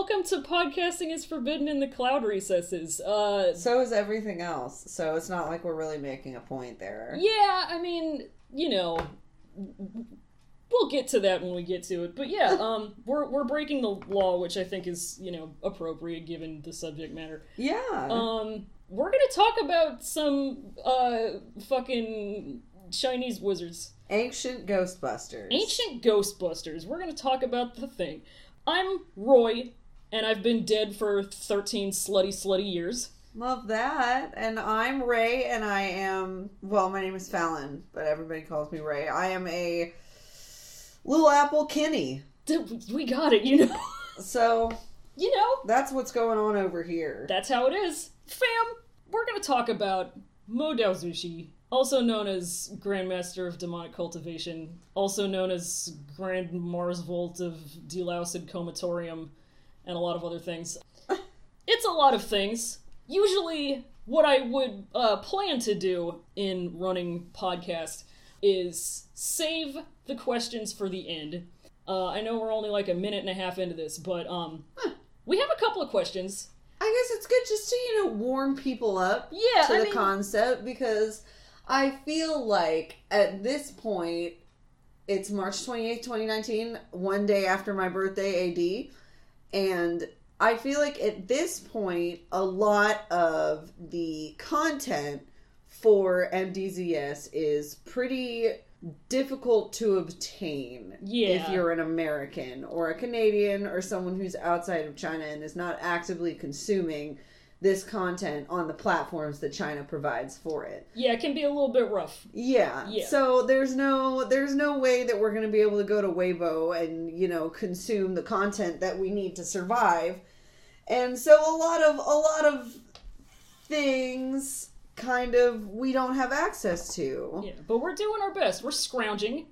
welcome to Podcasting is Forbidden in the Cloud Recesses. Uh, So is everything else. So it's not like we're really making a point there. yeah, I mean, you know, we'll get to that when we get to it. But yeah, um, we're we're breaking the law, which I think is you know appropriate given the subject matter. Yeah. Um, we're gonna talk about some uh fucking Chinese wizards. Ancient Ghostbusters. Ancient Ghostbusters. We're going to talk about the thing. I'm Roy, and I've been dead for 13 slutty, slutty years. Love that. And I'm Ray, and I am, well, my name is Fallon, but everybody calls me Ray. I am a little apple Kenny. We got it, you know. So you know, that's what's going on over here. that's how it is. Fam, we're going to talk about Mo Dao Zushi, also known as Grandmaster of Demonic Cultivation, also known as Grand Mars Volt of Deloused Comatorium, and a lot of other things. it's a lot of things. Usually, what I would uh, plan to do in running podcast is save the questions for the end. Uh, I know we're only like a minute and a half into this, but um, we have a couple of questions. I guess it's good just to, you know, warm people up Yeah, to I the mean, concept because I feel like at this point, it's March 28th, 2019, one day after my birthday AD. And I feel like at this point, a lot of the content for MDZS is pretty difficult to obtain Yeah. if you're an American or a Canadian or someone who's outside of China and is not actively consuming this content on the platforms that China provides for it. yeah, it can be a little bit rough. Yeah. Yeah. So there's no there's no way that we're going to be able to go to Weibo and, you know, consume the content that we need to survive. And so a lot of a lot of things kind of we don't have access to. Yeah, but we're doing our best. We're scrounging.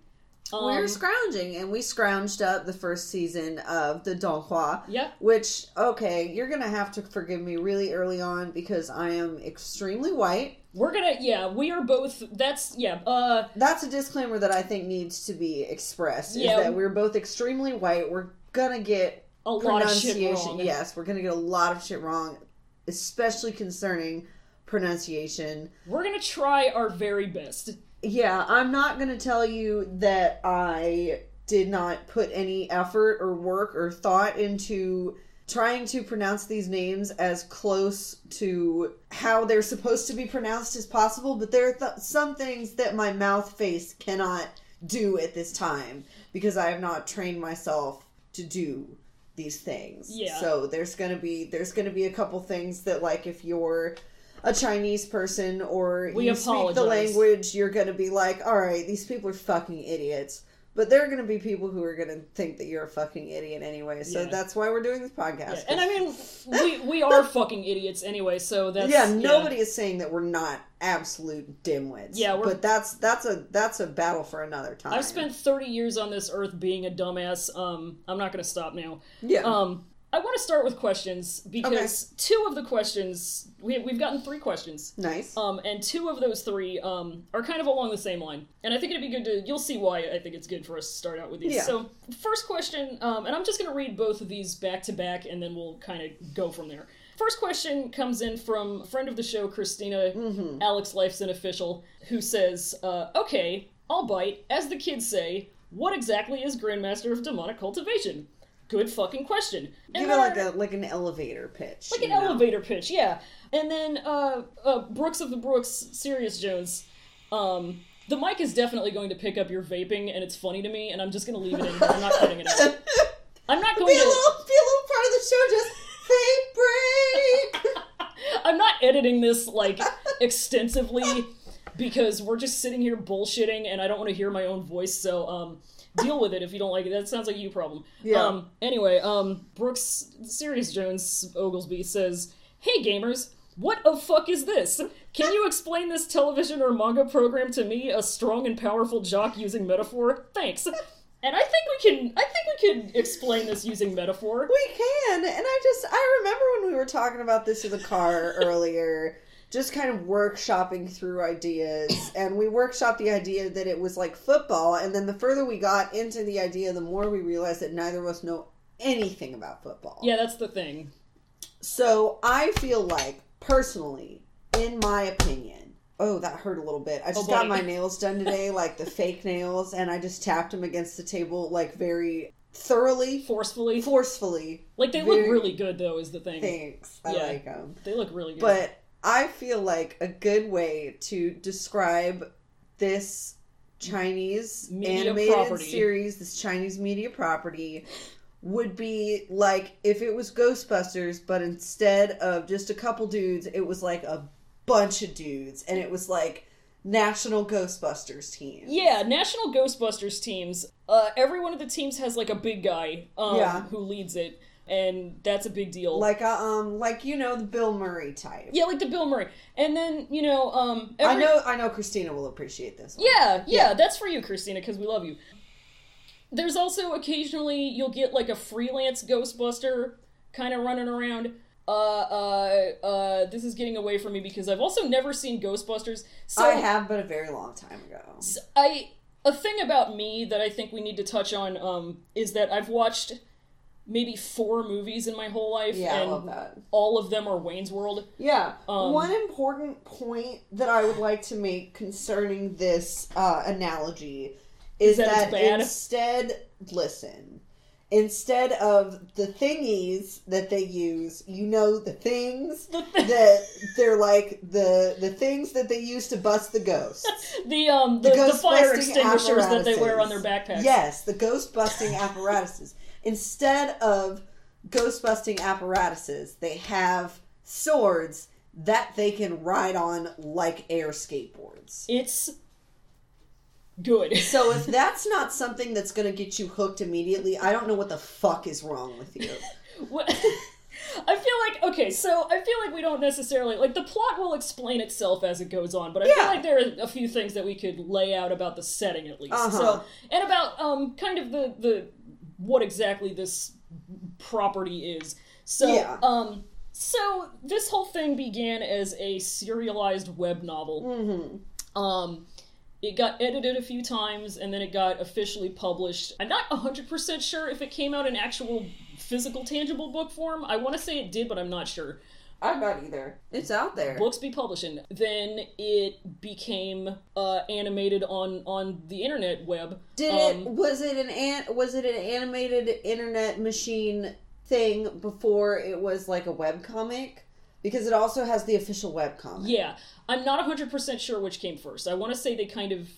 Um, We're scrounging and we scrounged up the first season of the Donghua. yeah, Which, okay, you're gonna have to forgive me really early on because I am extremely white. we're gonna. Yeah, we are both. That's yeah. Uh, That's a disclaimer that I think needs to be expressed. Is that we're both extremely white. We're gonna get a lot of shit wrong. Yes, we're gonna get a lot of shit wrong, especially concerning pronunciation. We're gonna try our very best. Yeah, I'm not going to tell you that I did not put any effort or work or thought into trying to pronounce these names as close to how they're supposed to be pronounced as possible, but there are th- some things that my mouth face cannot do at this time because I have not trained myself to do these things. Yeah. So there's going to be there's going to be a couple things that like if you're a Chinese person or We you speak the language, you're going to be like, all right, these people are fucking idiots. But there are going to be people who are going to think that you're a fucking idiot anyway. So Yeah. that's why we're doing this podcast. Yeah, and I mean, we we are fucking idiots anyway. So that's yeah, nobody is saying that we're not absolute dimwits. Yeah, we're- but that's that's a that's a battle for another time. I've spent 30 years on this earth being a dumbass. Um, I'm not gonna stop now. yeah. Um, I want to start with questions because two of the questions we, we've gotten three questions. nice. Um, and two of those three um, are kind of along the same line. And I think it'd be good to, you'll see why I think it's good for us to start out with these. Yeah. So, first question, um, and I'm just going to read both of these back to back and then we'll kind of go from there. First question comes in from a friend of the show, Christina, Mm-hmm. Alex Lifeson official, who says, uh, Okay, I'll bite. As the kids say, what exactly is Grandmaster of Demonic Cultivation? Good fucking question. And Give it like a like an elevator pitch. like an know? elevator pitch, yeah. And then uh, uh, Brooks of the Brooks, Sirius Jones. Um, the mic is definitely going to pick up your vaping, and it's funny to me, and I'm just going to leave it in. I'm not cutting it out. I'm not going Be a to. little be a little part of the show. Just fake break. I'm not editing this like extensively because we're just sitting here bullshitting, and I don't want to hear my own voice. So um, deal with it if you don't like it. That sounds like a you problem. Yeah. Um, anyway, um, Brooks, Sirius Jones Oglesby says, "Hey gamers, what of fuck is this? Can you explain this television or manga program to me, a strong and powerful jock using metaphor? Thanks." And I think we can. I think we can explain this using metaphor. We can, and I just I remember when we were talking about this in the car earlier just kind of workshopping through ideas. and we workshopped the idea that it was like football. And then the further we got into the idea, the more we realized that neither of us know anything about football. Yeah, that's the thing. So I feel like, personally, in my opinion, oh, that hurt a little bit. I oh, just Oh, got my nails done today, like the fake nails, and I just tapped them against the table, like very thoroughly, Forcefully. forcefully. Like they look really good though is the thing. Thanks. I Yeah. like them. They look really good. But I feel like a good way to describe this Chinese Media animated property. series, this Chinese media property, would be like if it was Ghostbusters, but instead of just a couple dudes, it was like a bunch of dudes, and it was like National Ghostbusters team. Yeah, National Ghostbusters teams. Uh, every one of the teams has like a big guy um, Yeah. who leads it, and that's a big deal. Like a um, like you know the Bill Murray type. yeah, like the Bill Murray, and then you know, um, I know, I know. Christina will appreciate this. Yeah, yeah, Yeah. that's for you, Christina, because we love you. There's also occasionally you'll get like a freelance Ghostbuster kind of running around. Uh, uh, uh, this is getting away from me because I've also never seen Ghostbusters. So I have, but a very long time ago. I a thing about me that I think we need to touch on um, is that I've watched maybe four movies in my whole life, Yeah, I and love that. all of them are Wayne's World. Yeah. Um, One important point that I would like to make concerning this uh, analogy is, that it's that, bad? instead, listen, instead of the thingies that they use, you know, the things that they're like the the things that they use to bust the ghosts. The um the, the, ghost fire extinguishers that they wear on their backpacks. Yes, the ghost busting apparatuses. Instead of ghost busting apparatuses, they have swords that they can ride on like air skateboards. It's good. So if that's not something that's going to get you hooked immediately, I don't know what the fuck is wrong with you. What- I feel like okay, so I feel like we don't necessarily like the plot will explain itself as it goes on, but I feel like there are a few things that we could lay out about the setting at least. Uh-huh. So and about um kind of the the what exactly this property is. So Yeah. um so this whole thing began as a serialized web novel. hmm Um, it got edited a few times and then it got officially published. I'm not 100% sure if it came out in actual physical, tangible book form. I want to say it did, but I'm not sure. I'm not either. It's out there. Books be publishing. Then it became uh, animated on on the internet web. Did it Um, was it an, an was it an animated internet machine thing before it was like a web comic? Because it also has the official web comic. Yeah, I'm not 100% sure which came first. I want to say they kind of.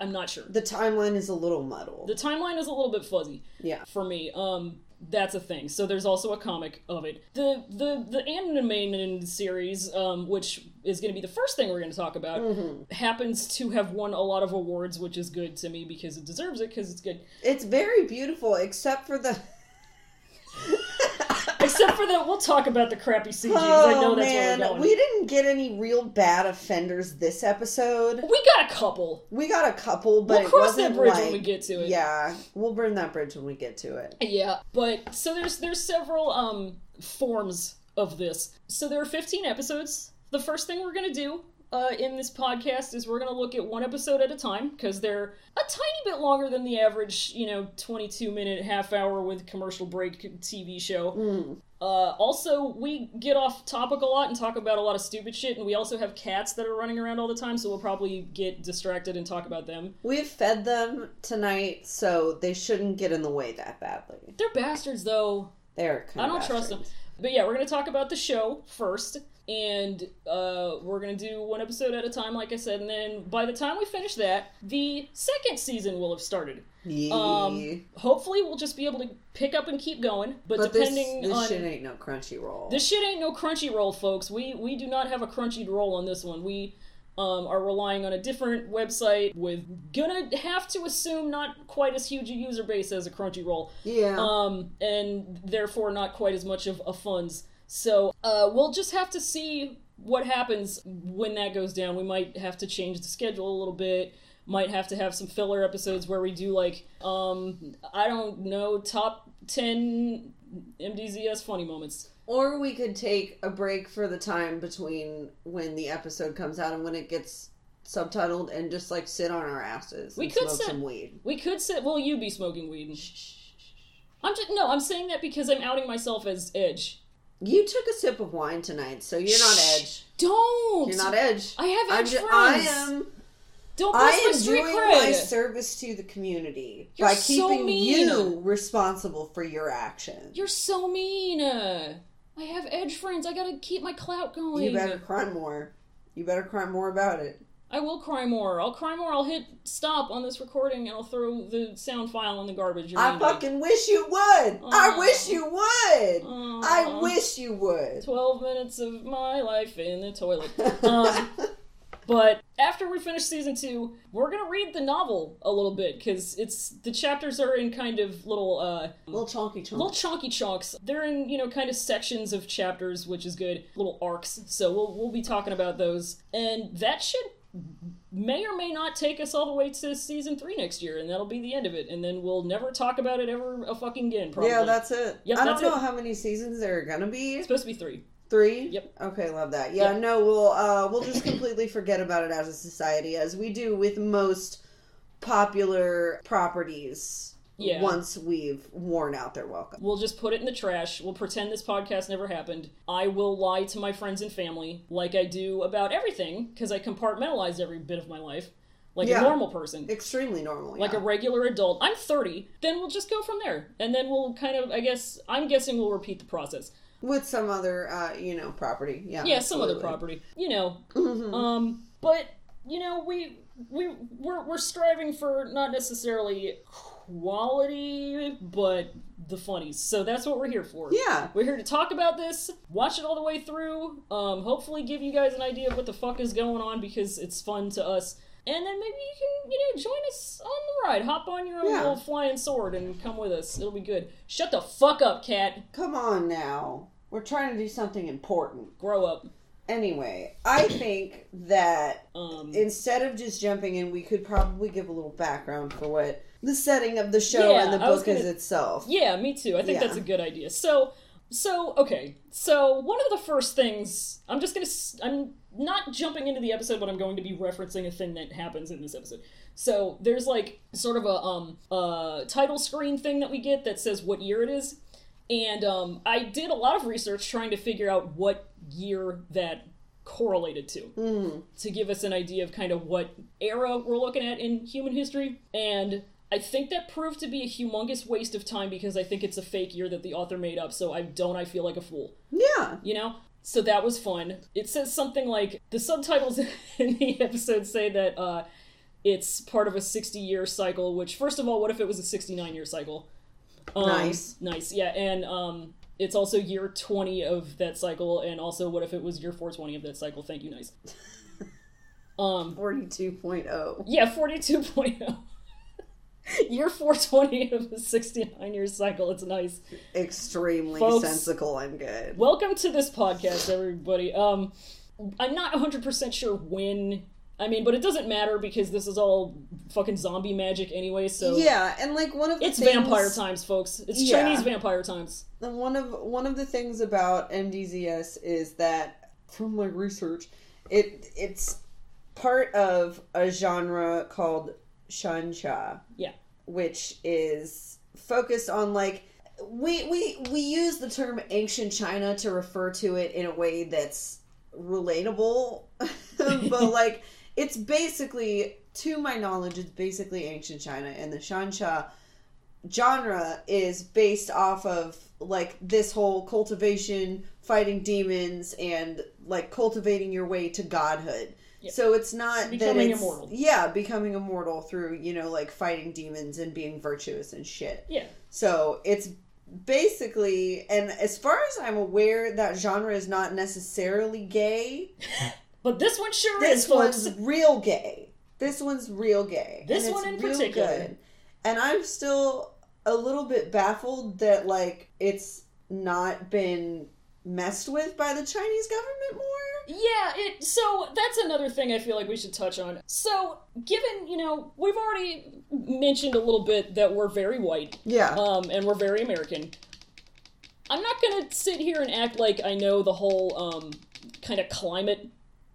I'm not sure. The timeline is a little muddled. The timeline is a little bit fuzzy. yeah. for me. Um, that's a thing. So there's also a comic of it. The the the animated series, um, which is going to be the first thing we're going to talk about, Mm-hmm. happens to have won a lot of awards, which is good to me because it deserves it because it's good. It's very beautiful, except for the. Except for that, we'll talk about the crappy CGs. oh I know that's man, where we're going. we didn't get any real bad offenders this episode. We got a couple. We got a couple, but We'll it cross wasn't that bridge like, when we get to it. Yeah, we'll burn that bridge when we get to it. Yeah, but so there's there's several um forms of this. So there are 15 episodes. The first thing we're gonna do uh, in this podcast is we're gonna look at one episode at a time because they're a tiny bit longer than the average, you know, 22 minute half hour with commercial break TV show. Mm. Uh, also, we get off topic a lot and talk about a lot of stupid shit, and we also have cats that are running around all the time, so we'll probably get distracted and talk about them. We've fed them tonight, so they shouldn't get in the way that badly. They're bastards, though. They're kind I don't trust them. But yeah, we're gonna talk about the show first, and uh, we're gonna do one episode at a time, like I said, and then by the time we finish that, the second season will have started. Yeah. Um, hopefully, we'll just be able to pick up and keep going. But, but depending this on shit ain't no Crunchyroll. this shit ain't no Crunchyroll, folks. We we do not have a Crunchyroll on this one. We um, are relying on a different website with gonna have to assume not quite as huge a user base as a Crunchyroll yeah. um, and therefore not quite as much of a funds. So uh, we'll just have to see what happens when that goes down. We might have to change the schedule a little bit. Might have to have some filler episodes where we do like um, I don't know top ten MDZS funny moments. Or we could take a break for the time between when the episode comes out and when it gets subtitled and just like sit on our asses We and could smoke sit- some weed. We could sit. Well, you be smoking weed. I'm just no. I'm saying that because I'm outing myself as Edge. You took a sip of wine tonight, so you're not Shh. edge. Don't. You're not edge. I have I'm edge ju- friends. I am Don't I bust my am street doing cred. my service to the community You're by so keeping mean. you responsible for your actions. You're so mean. I have edge friends. I gotta keep my clout going. You better cry more. You better cry more about it. I will cry more. I'll cry more. I'll hit stop on this recording and I'll throw the sound file in the garbage. I to fucking wish you would. I wish you would. I wish you would. 12 minutes of my life in the toilet. Um, but after we finish season two, we're gonna read the novel a little bit because it's the chapters are in kind of little uh little chonky chonk. little chunky chunks. They're in you know kind of sections of chapters, which is good. Little arcs. So we'll we'll be talking about those, and that should may or may not take us all the way to season three next year, and that'll be the end of it. And then we'll never talk about it ever a fucking again. Probably. yeah, that's it. Yep, I don't that's know it. how many seasons there are gonna be. it's supposed to be three. Three. Yep. Okay, love that. Yeah, Yep. no, we'll uh we'll just completely forget about it as a society, as we do with most popular properties. Yeah. Once we've worn out their welcome. We'll just put it in the trash. We'll pretend this podcast never happened. I will lie to my friends and family like I do about everything because I compartmentalize every bit of my life like Yeah. a normal person. Extremely normal. Like yeah. a regular adult. I'm 30. Then we'll just go from there. And then we'll kind of, I guess, I'm guessing we'll repeat the process. with some other uh you know property. Yeah. Yeah, some other property. You know. Mhm. Um, but, you know, we. We we're, we're striving for not necessarily quality, but the funnies. So that's what we're here for. Yeah. We're here to talk about this, watch it all the way through, um, hopefully give you guys an idea of what the fuck is going on because it's fun to us. And then maybe you can, you know, join us on the ride. Hop on your own Yeah. little flying sword and come with us. It'll be good. Shut the fuck up, cat. Come on now. We're trying to do something important. Grow up. Anyway, I think that Um, instead of just jumping in, we could probably give a little background for what the setting of the show Yeah, and the book is gonna- itself. yeah, me too. I think Yeah. that's a good idea. So, so okay. So one of the first things I'm just gonna I'm not jumping into the episode, but I'm going to be referencing a thing that happens in this episode. So there's like sort of a um uh title screen thing that we get that says what year it is, and um I did a lot of research trying to figure out what year that correlated to Mm. to give us an idea of kind of what era we're looking at in human history. And I think that proved to be a humongous waste of time because I think it's a fake year that the author made up, so I don't I feel like a fool. Yeah. You know? So that was fun. It says something like the subtitles in the episode say that uh it's part of a 60 year cycle, which first of all, what if it was a 69 year cycle? Um, Nice. Nice. Yeah, and um it's also year 20 of that cycle and also what if it was year 420 of that cycle? Thank you, nice. Um 42.0. yeah, 42.0. Year 420 of the 69 year cycle. It's nice. Extremely Folks. sensical and good. Welcome to this podcast, everybody. Um, I'm not 100% sure when. I mean, but it doesn't matter because this is all fucking zombie magic anyway, so. Yeah, and like one of the It's things, vampire times, folks. It's Yeah. Chinese vampire times. And one of one of the things about MDZS is that from my research, it it's part of a genre called xianxia. Yeah. Which is focused on like we we we use the term ancient China to refer to it in a way that's relatable, but like it's basically to my knowledge it's basically ancient China and the xianxia genre is based off of like this whole cultivation, fighting demons, and like cultivating your way to godhood. Yep. So it's not that Becoming it's, immortal. Yeah, becoming immortal through you know like fighting demons and being virtuous and shit. Yeah. So it's basically, and as far as I'm aware, that genre is not necessarily gay. But this one sure This is, This one's real gay. This one's real gay. This one in particular. And I'm still a little bit baffled that like it's not been messed with by the Chinese government more. Yeah, it so that's another thing I feel like we should touch on. So, given, you know, we've already mentioned a little bit that we're very white, Yeah. um, and we're very American. I'm not gonna sit here and act like I know the whole um, kind of climate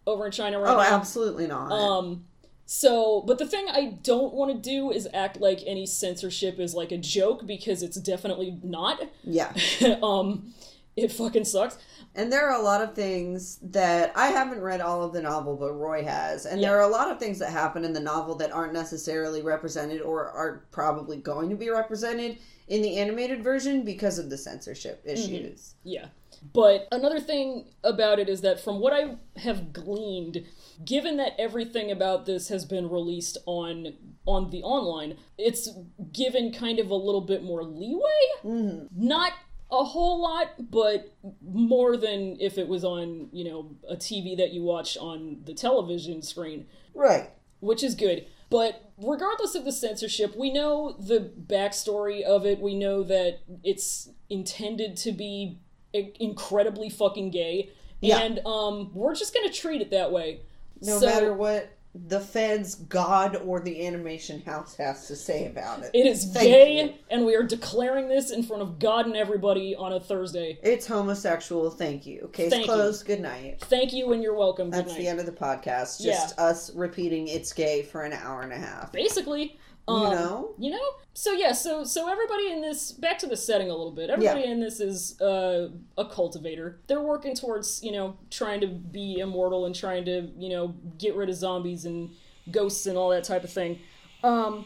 over in China right Oh, now. absolutely not. Um, so, but the thing I don't want to do is act like any censorship is like a joke because it's definitely not. yeah. um, it fucking sucks. And there are a lot of things that I haven't read all of the novel, but Roy has. And Yeah. there are a lot of things that happen in the novel that aren't necessarily represented or are probably going to be represented in the animated version because of the censorship mm-hmm. issues. Yeah. But another thing about it is that from what I have gleaned, given that everything about this has been released on on the online, it's given kind of a little bit more leeway. Mm-hmm. Not a whole lot, but more than if it was on, you know, a TV that you watch on the television screen Right. which is good. But regardless of the censorship, we know the backstory of it. We know that it's intended to be incredibly fucking gay, Yeah. and um, we're just gonna treat it that way. No So- matter what the feds, God, or the animation house has to say about it. It is Thank gay, you. and we are declaring this in front of God and everybody on a Thursday. It's homosexual. Thank you. Case Thank you. closed. Good night. Thank you, and you're welcome. Good That's night. the end of the podcast. Just us repeating it's gay for an hour and a half. Basically, um, You know? you know. So yeah, so so everybody in this back to the setting a little bit. Everybody in this is uh, a cultivator. They're working towards you know trying to be immortal and trying to you know get rid of zombies and ghosts and all that type of thing. Um,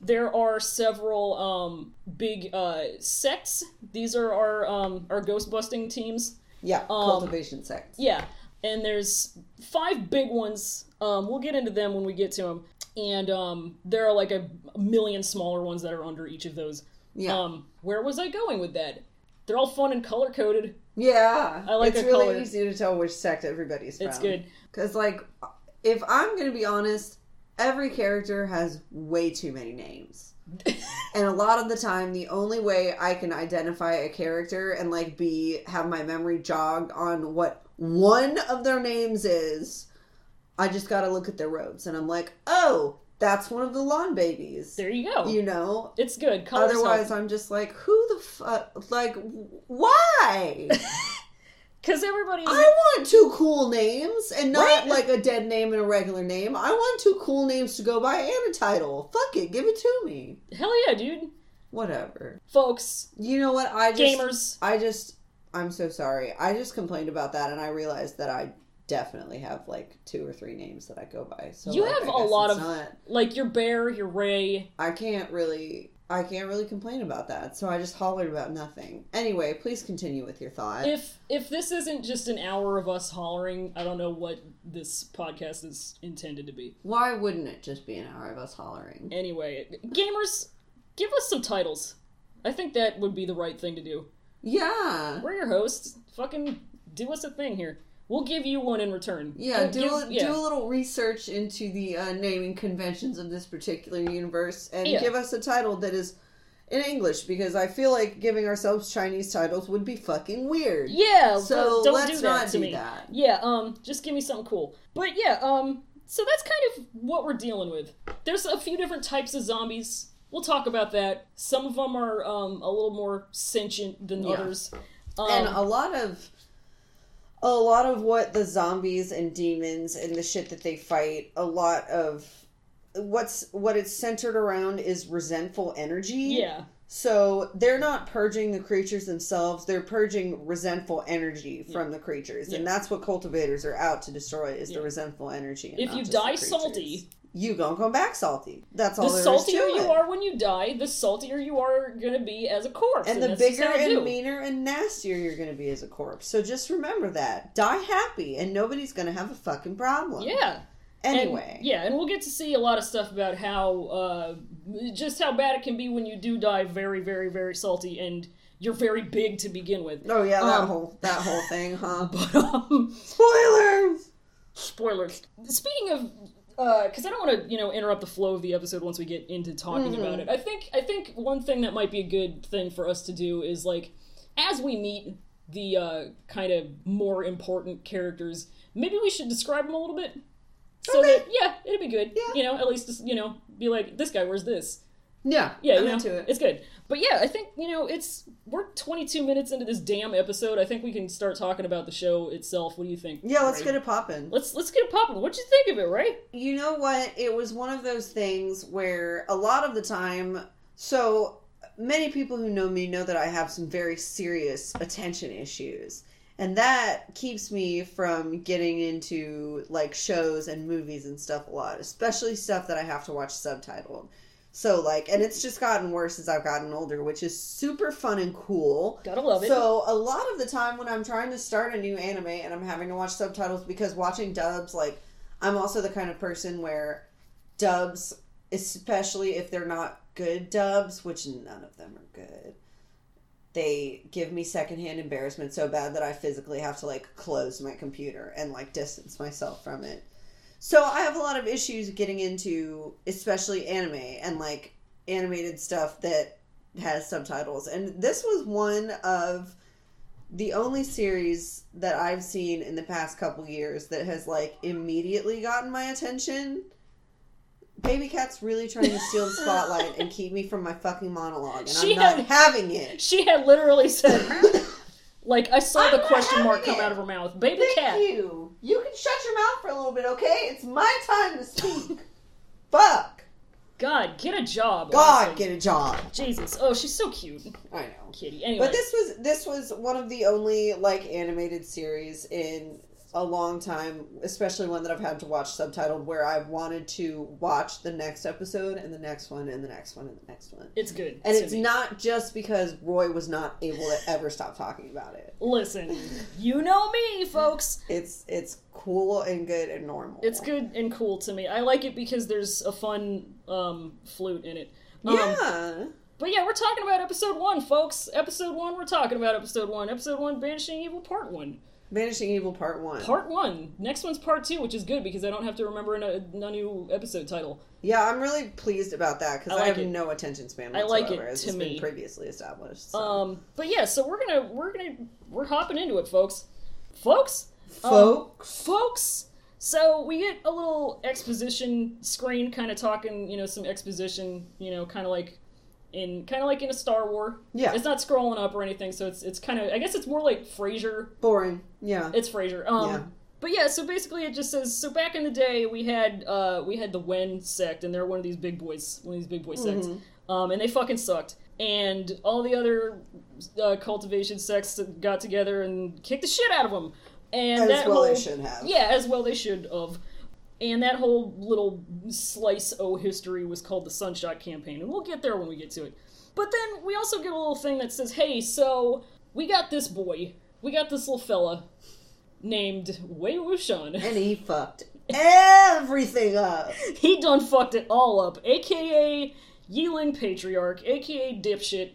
there are several um, big uh, sects. These are our um, our ghost busting teams. Yeah, Um, cultivation sects. Yeah, and there's five big ones. Um, we'll get into them when we get to them. And um, there are like a million smaller ones that are under each of those. Yeah. Um, where was I going with that? They're all fun and color coded. Yeah, I like it's really color. easy to tell which sect everybody's from. It's good. because, like, if I'm gonna be honest, every character has way too many names, and a lot of the time, the only way I can identify a character and like be have my memory jogged on what one of their names is, I just gotta look at their robes, and I'm like, oh, that's one of the Lan babies. There you go. You know, it's good. Colors Otherwise, I'm just like, who the fuck? Like, why? because everybody. I want two cool names and not Right. like a dead name and a regular name. I want two cool names to go by and a title. Fuck it, give it to me. Hell yeah, dude. Whatever. Folks, You know what? I just, gamers. I just, I'm so sorry. I just complained about that, and I realized that I definitely have like two or three names that I go by. So You like, have I a lot of- Not, Like your bear, your Ray. I can't really. I can't really complain about that, so I just hollered about nothing. Anyway, please continue with your thought. If if this isn't just an hour of us hollering, I don't know what this podcast is intended to be. Why wouldn't it just be an hour of us hollering? Anyway, gamers, give us some titles. I think that would be the right thing to do. Yeah. We're your hosts. Fucking do us a thing here. We'll give you one in return. Yeah, do give- a, yeah. do a little research into the uh, naming conventions of this particular universe and Yeah. give us a title that is in English because I feel like giving ourselves Chinese titles would be fucking weird. Yeah, So don't let's do that not to do me. that. Yeah, um, just give me something cool. But yeah, um, so that's kind of what we're dealing with. There's a few different types of zombies. We'll talk about that. Some of them are um, a little more sentient than Yeah. others. Um, and a lot of a lot of what the zombies and demons and the shit that they fight, a lot of what's what it's centered around is resentful energy. yeah, So they're not purging the creatures themselves; they're purging resentful energy from the creatures, and that's what cultivators are out to destroy: is Yeah. the resentful energy. and If you die salty- you gonna come back salty. That's all the there is saltier you are when you die, the saltier you are gonna be as a corpse. and the bigger how I do. and meaner and nastier you're gonna be as a corpse. So just remember that: die happy, and nobody's gonna have a fucking problem. Yeah. And- Anyway, yeah, and we'll get to see a lot of stuff about how uh, just how bad it can be when you do die very, very, very salty, and you're very big to begin with. Oh yeah, that Um, whole that whole thing, huh? But um, Spoilers. spoilers. Speaking of, because I don't want to, you know, interrupt the flow of the episode once we get into talking Mm-hmm. about it. I think I think one thing that might be a good thing for us to do is like, as we meet the uh, kind of more important characters, maybe we should describe them a little bit. So Okay. that yeah, it'd be good. Yeah. You know, at least just, you know, be like this guy. wears this? Yeah, Yeah, I'm you know, into it. It's good. But yeah, I think, you know, it's we're 22 minutes into this damn episode. I think we can start talking about the show itself. What do you think? Yeah, let's Ray? get it popping. Let's let's get it popping. What'd you think of it, right? You know what? It was one of those things where a lot of the time, so many people who know me know that I have some very serious attention issues. And that keeps me from getting into like shows and movies and stuff a lot, especially stuff that I have to watch subtitled. So like, and it's just gotten worse as I've gotten older, which is super fun and cool. Gotta love it. So a lot of the time when I'm trying to start a new anime and I'm having to watch subtitles because watching dubs, like I'm also the kind of person where dubs, especially if they're not good dubs, which none of them are good, they give me secondhand embarrassment so bad that I physically have to like close my computer and like distance myself from it. So I have a lot of issues getting into especially anime and like animated stuff that has subtitles. And this was one of the only series that I've seen in the past couple years that has like immediately gotten my attention. Baby Cat's really trying to steal the spotlight and keep me from my fucking monologue, and She I'm not had- having it. She had literally said, like, I saw I'm the question mark come it. out of her mouth. Baby Thank cat. you. You can shut your mouth for a little bit, okay? It's my time to speak. Fuck. God, get a job. God, honestly. get a job. Jesus. Oh, she's so cute. I know. Kitty. Anyway. But this was this was one of the only like animated series in a long time, especially one that I've had to watch subtitled, where I've wanted to watch the next episode and the next one and the next one and the next one. it's good. And it's me. not just because Roy was not able to ever stop talking about it. Listen, you know me, folks. It's it's cool and good and normal. It's good and cool to me. I like it because there's a fun um, flute in it. Um, Yeah. But yeah, we're talking about episode one, folks. Episode one, we're talking about episode one. Episode one, Banishing Evil Part One. Vanishing Evil Part One. Part one. Next one's part two, which is good because I don't have to remember a, a new episode title. yeah, I'm really pleased about that because I I, have it. no attention span I whatsoever, like it, as to has me. been previously established. So. Um, but yeah, so we're gonna we're gonna we're hopping into it, folks. Folks, um, Folks. folks. So we get a little exposition screen, kind of talking, you know, some exposition, you know, kind of like in kind of like in a Star War. Yeah. It's not scrolling up or anything, so it's it's kind of I guess it's more like Frasier. Boring. Yeah. It's Frasier. Um, Yeah. But yeah, so basically it just says so back in the day we had uh we had the Wen sect and they're one of these big boys, one of these big boy sects. Mm-hmm. Um and they fucking sucked. And all the other uh, cultivation sects got together and kicked the shit out of them. And As that well whole, they should have. Yeah, as well they should of. And that whole little slice o history was called the Sunshot campaign, and we'll get there when we get to it. But then we also get a little thing that says, "Hey, so we got this boy, we got this little fella named Wei Wuxian. And he fucked everything up. he done fucked it all up, aka Yiling Patriarch, aka Dipshit,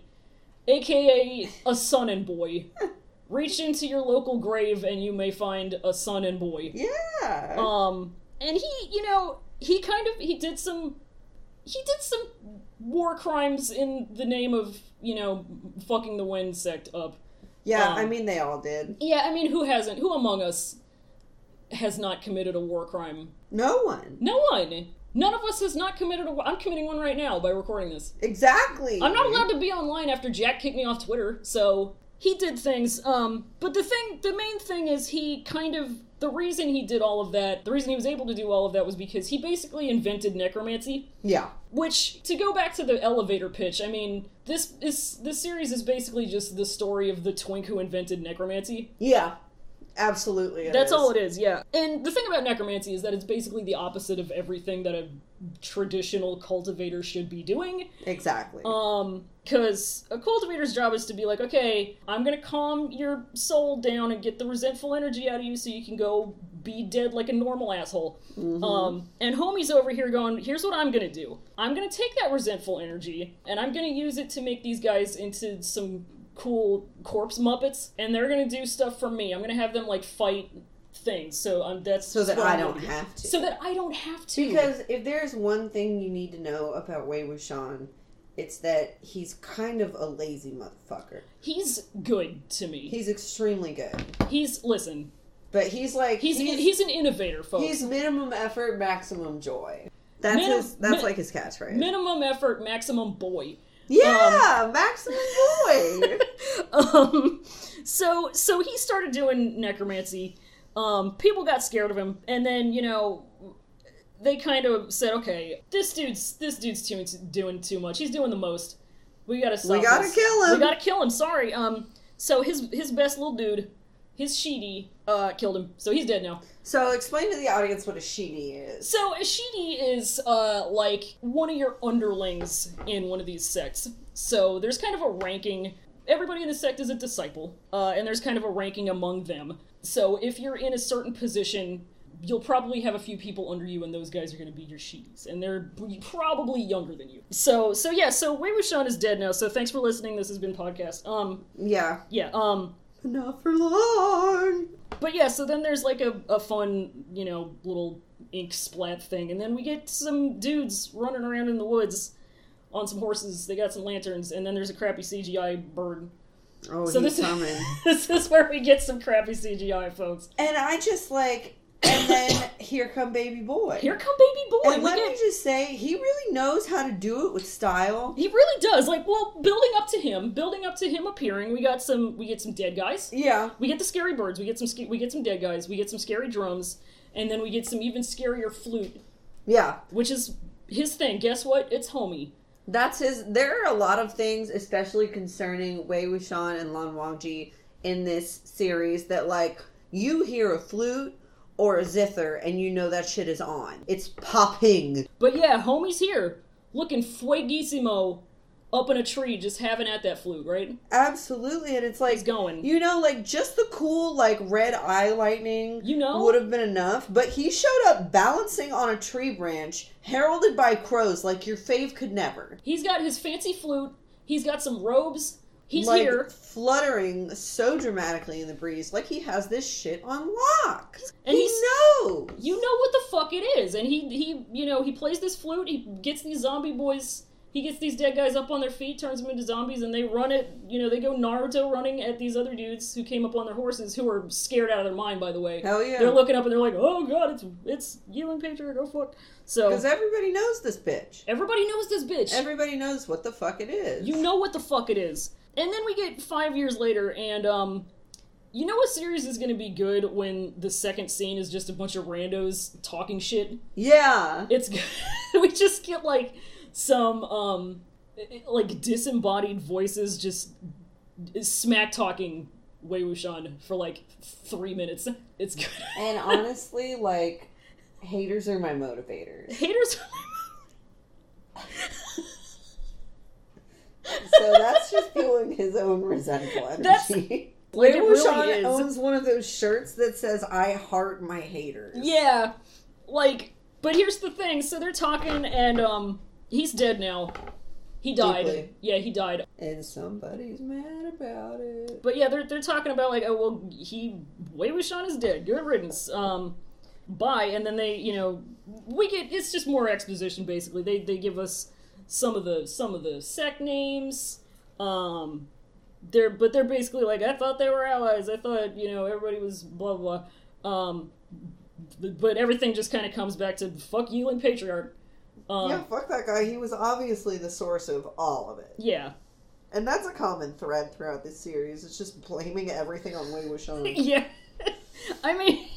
aka a son and boy. Reach into your local grave and you may find a son and boy. Yeah. Um, and he, you know, he kind of he did some he did some war crimes in the name of you know fucking the Wen sect up. yeah, um, I mean, they all did. Yeah, I mean, who hasn't? Who among us has not committed a war crime? No one. No one. None of us has not committed a. war- I'm committing one right now by recording this. Exactly. I'm not allowed to be online after Jack kicked me off Twitter, so he did things. Um, but the thing, the main thing is he kind of the reason he did all of that, the reason he was able to do all of that was because he basically invented necromancy. Yeah. Which, to go back to the elevator pitch, I mean, this is this series is basically just the story of the twink who invented necromancy. Yeah. Absolutely. That's is. all it is, yeah. And the thing about necromancy is that it's basically the opposite of everything that a traditional cultivator should be doing. Exactly. Um, because a cultivator's job is to be like, okay, I'm gonna calm your soul down and get the resentful energy out of you so you can go be dead like a normal asshole. Um, and homie's over here going, here's what I'm gonna do. I'm gonna take that resentful energy and I'm gonna use it to make these guys into some cool corpse muppets, and they're gonna do stuff for me. I'm gonna have them like fight things. So um, that's so that I I'm don't have to. So that I don't have to. Because if there's one thing you need to know about Wei Wuxian, it's that he's kind of a lazy motherfucker. he's good to me. He's extremely good. He's listen. But he's like He's he's, he's, an innovator, folks. he's minimum effort, maximum joy. That's Minim- his. That's like his catchphrase. minimum effort, maximum boy. yeah, maximum boy. um, so so he started doing necromancy. Um, people got scared of him, and then you know they kind of said, "Okay, this dude's this dude's too, doing too much. He's doing the most. We gotta stop. We gotta this. kill him." We gotta kill him. Sorry. Um, so his his best little dude, his Shidi, uh, killed him. So he's dead now. so explain to the audience what a shidi is. So a Shidi is uh like one of your underlings in one of these sects. So there's kind of a ranking. Everybody in the sect is a disciple, uh, and there's kind of a ranking among them. So if you're in a certain position, you'll probably have a few people under you, and those guys are going to be your Shidis, and they're probably younger than you. So so yeah. So Wei Wuxian is dead now. So thanks for listening. This has been podcast. Um Yeah. yeah um. Not for long. But yeah, so then there's like a, a fun, you know, little ink splat thing, and then we get some dudes running around in the woods on some horses. They got some lanterns, and then there's a crappy CGI bird. Oh, So he's this coming. this is where we get some crappy CGI, folks. and I just like, and then here come baby boy. Here come baby boy. and We let get- me just say, he really knows how to do it with style. he really does. Like, well, building up to him, building up to him appearing, we got some, we get some dead guys. Yeah. We get the scary birds. We get some, we get some dead guys. We get some scary drums, and then we get some even scarier flute, Yeah. which is his thing. Guess what? It's homie. That's his. There are a lot of things, especially concerning Wei Wuxian and Lan Wangji in this series, that like you hear a flute or a zither and you know that shit is on. It's popping. But yeah, homie's here, looking fueguissimo up in a tree, just having at that flute, right? Absolutely, and it's like He's going. You know, like just the cool like red eye lightning You know? would have been enough, but he showed up balancing on a tree branch, heralded by crows like your fave could never. He's got his fancy flute. He's got some robes. He's like here, fluttering so dramatically in the breeze, like he has this shit on lock. And he knows. you know what the fuck it is, and he he you know he plays this flute. He gets these zombie boys. He gets these dead guys up on their feet, turns them into zombies, and they run it. You know, they go Naruto running at these other dudes who came up on their horses, who are scared out of their mind. By the way, Hell yeah. they're looking up and they're like, "Oh god, it's it's Yiling Patriarch, oh fuck!" So Because everybody knows this bitch. everybody knows this bitch. Everybody knows what the fuck it is. You know what the fuck it is. And then we get five years later, and um, you know a series is going to be good when the second scene is just a bunch of randos talking shit. Yeah. It's good. we just get like some um, like disembodied voices just smack talking Wei Wuxian for like three minutes. It's good. And honestly, like, haters are my motivators. Haters. So that's just feeling his own resentful energy. That's- Wei like, it really Wuxian is. owns one of those shirts that says "I heart my haters." Yeah, like, but here's the thing. So they're talking, and um, he's dead now. He died. Deeply. Yeah, he died. and somebody's mad about it. But yeah, they're they're talking about like, oh well, he Wei Wuxian is dead. Good riddance. Um, bye. And then they, you know, we get it's just more exposition basically. They they give us some of the some of the sect names. Um, they're but they're basically like, I thought they were allies. I thought you know everybody was blah blah. Um, but everything just kind of comes back to fuck you and patriarch. Um, yeah, fuck that guy. He was obviously the source of all of it, yeah. and that's a common thread throughout this series. It's just blaming everything on Wei Wuxian. Yeah. I mean,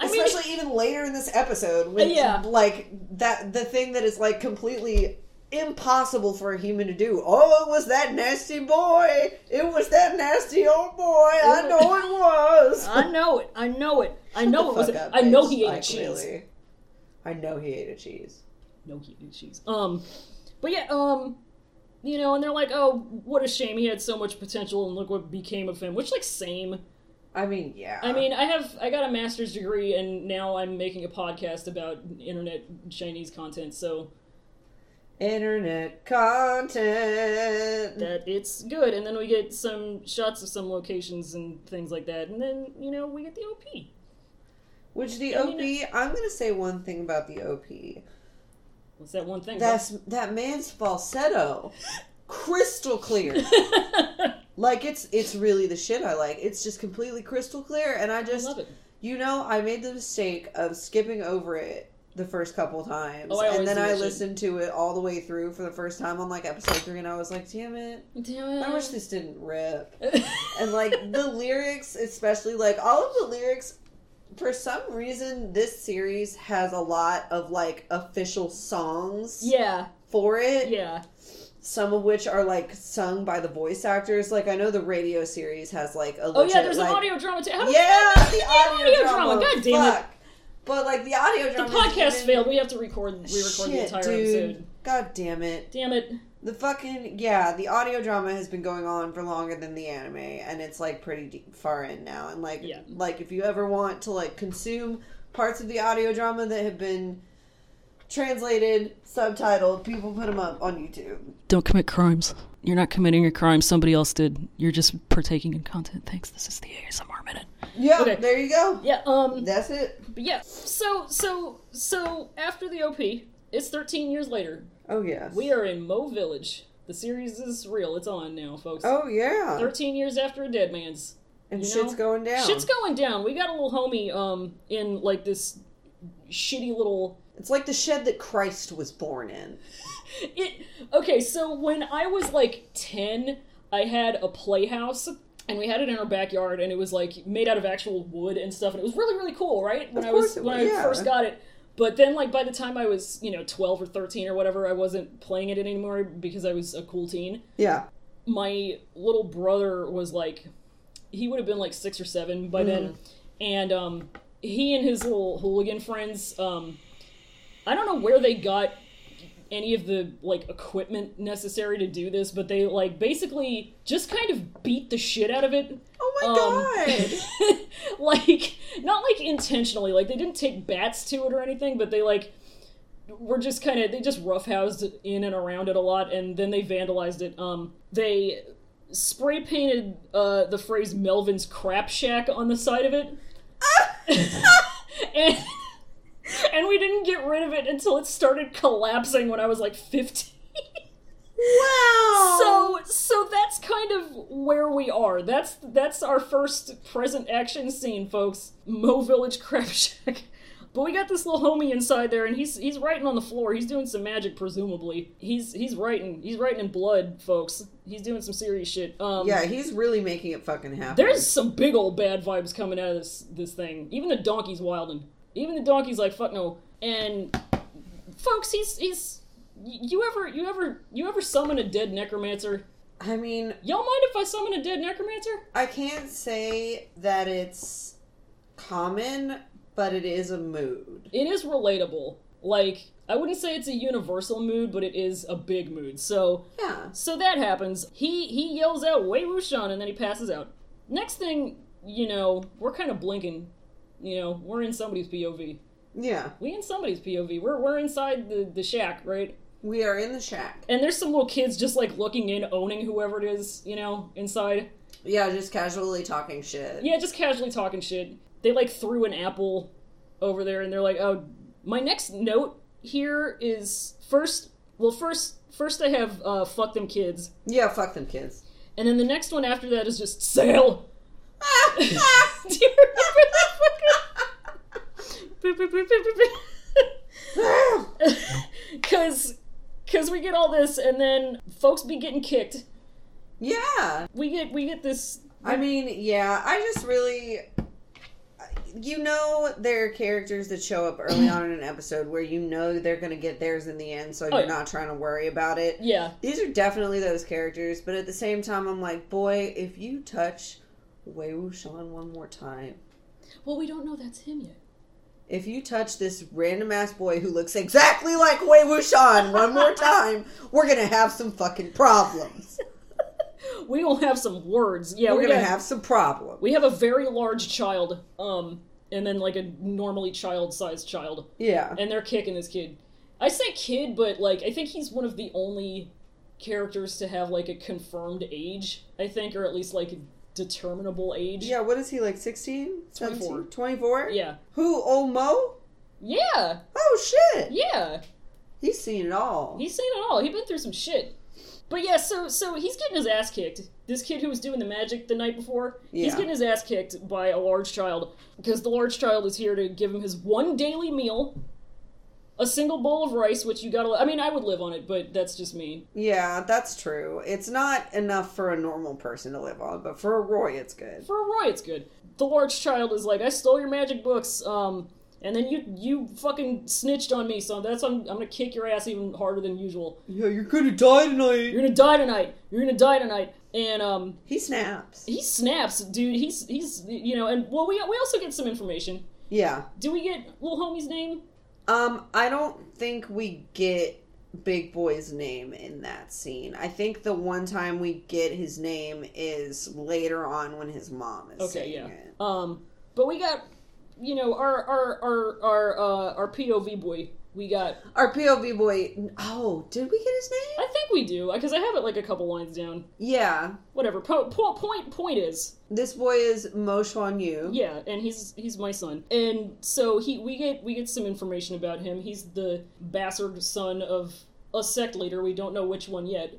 I mean, Especially even later in this episode, when Yeah. like that the thing that is like completely impossible for a human to do. Oh, it was that nasty boy. It was that nasty old boy. I know it was. I know it. I know it. I know it was. up, I know he ate Like, cheese. really. I know he ate a cheese. No, he ate cheese. Um, but yeah, um, you know, and they're like, oh, what a shame he had so much potential, and look what became of him. Which, like, same. I mean, yeah. I mean, I have I got a master's degree, and now I'm making a podcast about internet Chinese content, so internet content. that it's good. And then we get some shots of some locations and things like that, and then you know we get the OP. Which the I OP, mean, I'm gonna say one thing about the OP. What's that one thing? That's that man's falsetto, crystal clear. like it's it's really the shit I like. It's just completely crystal clear, and I I just love it. you know I made the mistake of skipping over it the first couple times, Oh, and then I listened to it all the way through for the first time on like episode three, and I was like, "Damn it! Damn it. I wish this didn't rip." And like the lyrics, especially like all of the lyrics, for some reason, this series has a lot of like official songs yeah, for it. yeah. Some of which are like sung by the voice actors. Like I know the radio series has like a Oh yeah, there's like, an audio drama too. Yeah, the audio, audio drama. drama, God damn it. But like the audio drama the podcast failed. We have to record re-record the entire dude. episode. God damn it. Damn it. The fucking yeah, the audio drama has been going on for longer than the anime, and it's like pretty deep, far in now. And like, Yeah. like if you ever want to like consume parts of the audio drama that have been translated, subtitled, people put them up on YouTube. Don't commit crimes. You're not committing a crime. Somebody else did. You're just partaking in content. Thanks. This is the ASMR minute. Yeah, Okay. there you go. Yeah. Um. That's it. But yeah. So so so after the OP, it's 13 years later. Oh yes. We are in Mo Village. The series is real. It's on now, folks. Oh yeah. 13 years after a dead man's. and shit's know? going down. Shit's going down. We got a little homie um in like this shitty little It's like the shed that Christ was born in. it okay so when i was like 10 i had a playhouse and we had it in our backyard and it was like made out of actual wood and stuff and it was really really cool right when Of i was course it when was, i first got it but then like by the time i was you know 12 or 13 or whatever i wasn't playing it anymore because i was a cool teen. Yeah. my little brother was like he would have been like six or seven by then. And um he and his little hooligan friends um i don't know where they got any of the like equipment necessary to do this but they like basically just kind of beat the shit out of it Oh my um, god. like not like intentionally. Like they didn't take bats to it or anything but they like were just kind of they just roughhoused it in and around it a lot and then they vandalized it. Um they spray painted uh the phrase melvin's crap shack on the side of it. And and we didn't get rid of it until it started collapsing when i was like 15 wow. so so that's kind of where we are. That's that's our first present action scene, folks. Mo Village Crap Shack. But we got this little homie inside there, and he's he's writing on the floor. He's doing some magic, presumably. He's he's writing he's writing in blood, folks. He's doing some serious shit. Um, yeah, he's really making it fucking happen. there's some big old bad vibes coming out of this this thing. Even the donkey's wilding. Even the donkey's like fuck no. And folks, he's he's you ever you ever you ever summon a dead necromancer? I mean, Y'all mind if I summon a dead necromancer? I can't say that it's common, but it is a mood. It is relatable. Like I wouldn't say it's a universal mood, but it is a big mood. So Yeah. so that happens. He he yells out Wei Wuxian and then he passes out. Next thing, you know, we're kind of blinking. You know, we're in somebody's POV. Yeah. We in somebody's POV. We're we're inside the the shack, right? We are in the shack. And there's some little kids just like looking in, owning whoever it is, you know, inside. Yeah, just casually talking shit. Yeah, just casually talking shit. They like threw an apple over there and they're like, "Oh, my next note here is first, well first first I have uh fuck them kids. Yeah, fuck them kids. And then the next one after that is just sail. Do you remember that fucking Cuz cuz we get all this and then folks be getting kicked. yeah. We get we get this I mean, yeah, I just really. You know, there are characters that show up early on in an episode where you know they're going to get theirs in the end, so oh, you're yeah. not trying to worry about it. yeah. These are definitely those characters, but at the same time, I'm like, boy, if you touch Wei Wuxian one more time, Well, we don't know that's him yet. If you touch this random ass boy who looks exactly like Wei Wuxian one more time, we're gonna have some fucking problems. We gonna have some words. Yeah, we're we gonna got- have some problems. We have a very large child, um, and then like a normally child-sized child, Yeah. and they're kicking this kid. I say kid, but like I think he's one of the only characters to have like a confirmed age. I think, or at least like determinable age. Yeah, what is he, like 16? 24. 24? Yeah. Who, Omo? Yeah. Oh, shit! Yeah. He's seen it all. He's seen it all. He's been through some shit. But yeah, so so he's getting his ass kicked. This kid who was doing the magic the night before, he's getting his ass kicked by a large child because the large child is here to give him his one daily meal, a single bowl of rice, which you gotta. I mean, I would live on it, but that's just me. Yeah, that's true. It's not enough for a normal person to live on, but for a Roy, it's good. For a Roy, it's good. The large child is like, I stole your magic books, um, and then you you fucking snitched on me, so that's I'm, I'm gonna kick your ass even harder than usual. Yeah, you're gonna die tonight. You're gonna die tonight. You're gonna die tonight. And um, He snaps. he snaps, dude. He's he's you know, and well, we we also get some information. Yeah. Do we get little homie's name? Um, I don't think we get Big Boy's name in that scene. I think the one time we get his name is later on when his mom is Okay, saying yeah. it. Um, but we got, you know, our our our our uh, our POV boy. We got. Our POV boy. Oh, did we get his name? I think we do because I have it like a couple lines down. Yeah. Whatever. Po- po- point point is, This boy is Mo Xuan Yu. yeah, and he's he's my son, and so he we get we get some information about him. He's the bastard son of a sect leader. We don't know which one yet,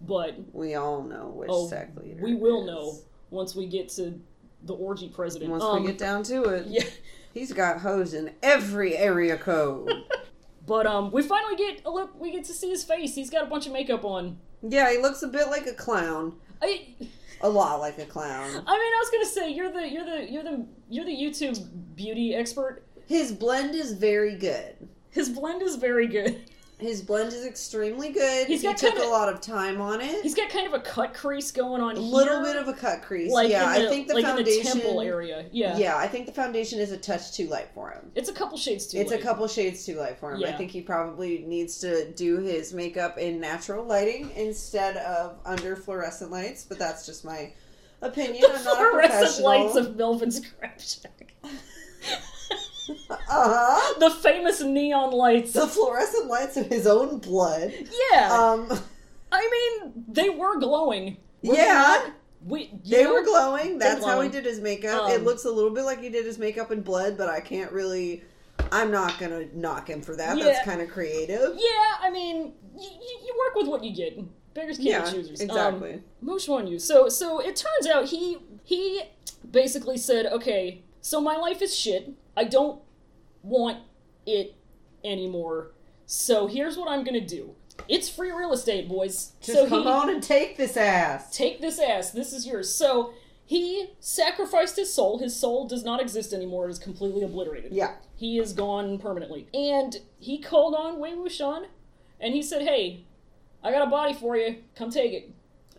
but We all know which Oh, sect leader. we will is. know once we get to the orgy president. Once Um, we get down to it. yeah. He's got hoes in every area code. But um, we finally get a look. We get to see his face. He's got a bunch of makeup on. yeah, he looks a bit like a clown. I, A lot like a clown. I mean, I was gonna say you're the you're the you're the you're the YouTube beauty expert. His blend is very good. His blend is very good. His blend is extremely good. He's he took a lot of time on it. He's got kind of a cut crease going on. a little bit of a cut crease. like yeah, the, I think the like foundation. in the temple area. Yeah, Yeah, I think the foundation is a touch too light for him. It's a couple shades too. It's light. a couple shades too light for him. I think he probably needs to do his makeup in natural lighting instead of under fluorescent lights. But that's just my opinion. The I'm not a fluorescent professional. lights of Melvin's Shack. uh huh. the famous neon lights. The fluorescent lights of his own blood. yeah, Um, I mean they were glowing. Were Yeah. not? We they know, were glowing. That's how he did his makeup. Um, it looks a little bit like he did his makeup in blood, but I can't really. I'm not gonna knock him for that. Yeah. That's kind of creative. Yeah, I mean, you, you work with what you get. Beggars can't Yeah, be choosers. exactly. Um, Mo Xuan Yu. So, so it turns out he he basically said, okay, so my life is shit. I don't want it anymore. So here's what I'm gonna do. It's free real estate, boys. Just so come he, on and take this ass. take this ass. This is yours. So he sacrificed his soul. His soul does not exist anymore. It is completely obliterated. Yeah. He is gone permanently. And he called on Wei Wuxian, and he said, "Hey, I got a body for you. Come take it."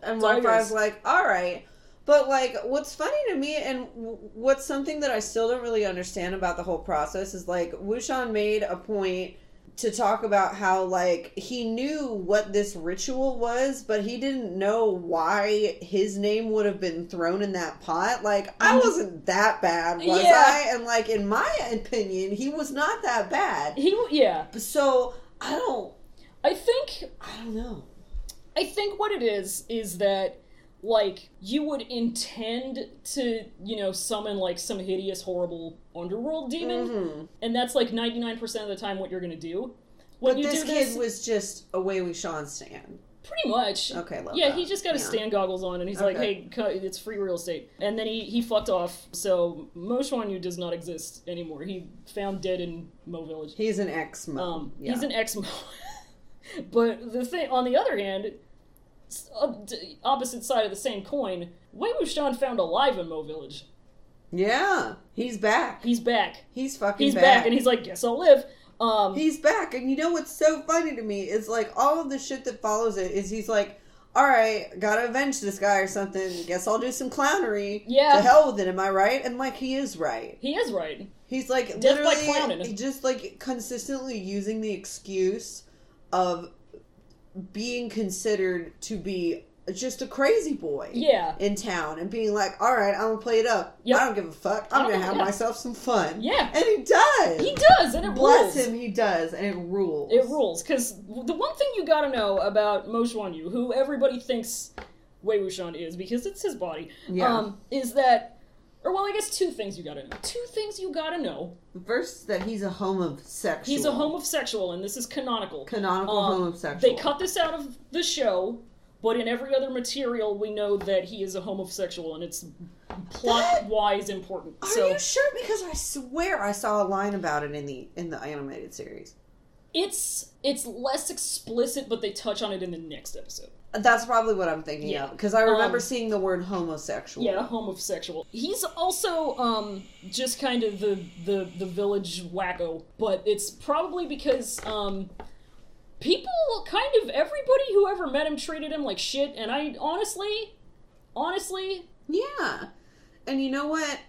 And all Wi-Fi's like, all right. But like, what's funny to me, and what's something that I still don't really understand about the whole process is like, Wuxian made a point to talk about how like he knew what this ritual was, but he didn't know why his name would have been thrown in that pot. Like, I Mhm. wasn't that bad, was Yeah. I? And like, in my opinion, he was not that bad. He, yeah. So I don't, I think, I don't know. I think what it is is that like you would intend to, you know, summon like some hideous, horrible underworld demon, Mhm. and that's like ninety nine percent of the time what you're gonna do. When But this do kid was just a Wei Wuxian stand. pretty much. Okay, love Yeah, that. he just got his Yeah. stand goggles on, and he's like, "Hey, cut, it's free real estate." And then he he fucked off. So Mo Xuan Yu does not exist anymore. He found dead in Mo Village. He's an ex mo. Um, yeah. he's an ex Mo. but the thing, on the other hand, opposite side of the same coin, Wei Wuxian found alive in Mo Village. yeah, he's back. He's back. He's fucking He's back. back, and he's like, "Guess I'll live." Um, he's back. And you know what's so funny to me is like all of the shit that follows it is he's like, all right, gotta avenge this guy or something. Guess I'll do some clownery. Yeah. To hell with it, am I right? And like he is right. he is right. He's like Death literally just like consistently using the excuse of being considered to be just a crazy boy. Yeah, in town and being like, all right, I'm gonna play it up. Yep. I don't give a fuck. I'm gonna have yeah. myself some fun. yeah. And he does. He does, and it Bless rules. him, he does, and it rules. It rules because the one thing you gotta know about Mo Xuan Yu, who everybody thinks Wei Wuxian is because it's his body, Yeah. um, is that, or well, I guess two things you gotta know. Two things you gotta know. First, that he's a homosexual. He's a homosexual, and this is canonical. Canonical Um, homosexual. They cut this out of the show, but in every other material, we know that he is a homosexual, and it's plot wise important. Are so you sure? Because I swear I saw a line about it in the in the animated series. It's it's less explicit, but they touch on it in the next episode. That's probably what I'm thinking Yeah. of because I remember Um, seeing the word homosexual. Yeah, homosexual. He's also um just kind of the the the village wacko, but it's probably because um people kind of everybody who ever met him treated him like shit, and I honestly, honestly, Yeah. And you know what?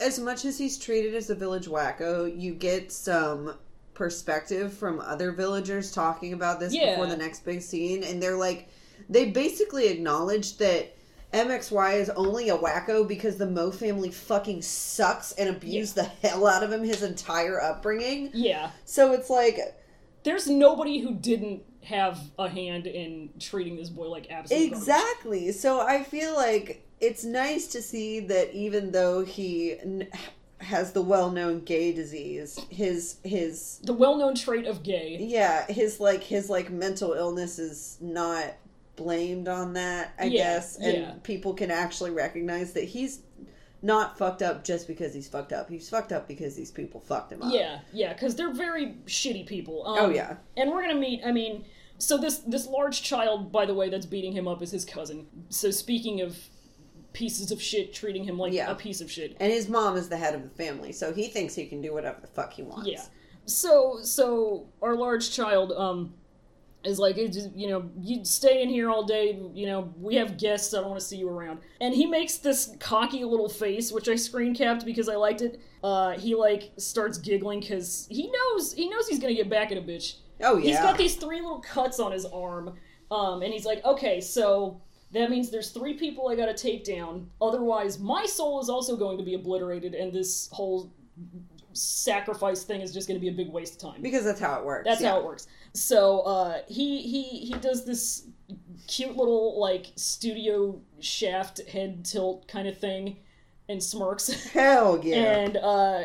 As much as he's treated as a village wacko, you get some perspective from other villagers talking about this Yeah. before the next big scene. And they're like, they basically acknowledged that MXY is only a wacko because the Mo family fucking sucks and abused the hell out of him his entire upbringing. yeah. So it's like, There's nobody who didn't have a hand in treating this boy like absolute garbage. Exactly. So I feel like it's nice to see that even though he n- has the well-known gay disease, his his The well-known trait of gay. yeah, his like his like mental illness is not blamed on that, I Yeah, guess, and yeah. people can actually recognize that he's not fucked up just because he's fucked up. He's fucked up because these people fucked him up. Yeah, yeah, because they're very shitty people. Um, Oh yeah. and we're gonna meet. I mean, so this this large child, by the way, that's beating him up is his cousin. So speaking of pieces of shit treating him like Yeah. a piece of shit. And his mom is the head of the family, so he thinks he can do whatever the fuck he wants. Yeah. So so our large child um is like "Hey, just, you know you stay in here all day you know we have guests i don't want to see you around and he makes this cocky little face which i screen capped because i liked it uh he like starts giggling because he knows he knows he's gonna get back at a bitch Oh yeah. He's got these three little cuts on his arm, um, and he's like, okay, so that means there's three people I gotta take down. Otherwise, my soul is also going to be obliterated, and this whole sacrifice thing is just gonna be a big waste of time. because that's how it works. That's yeah. how it works. So uh, he he he does this cute little like studio shaft head tilt kind of thing, and smirks. Hell yeah. And uh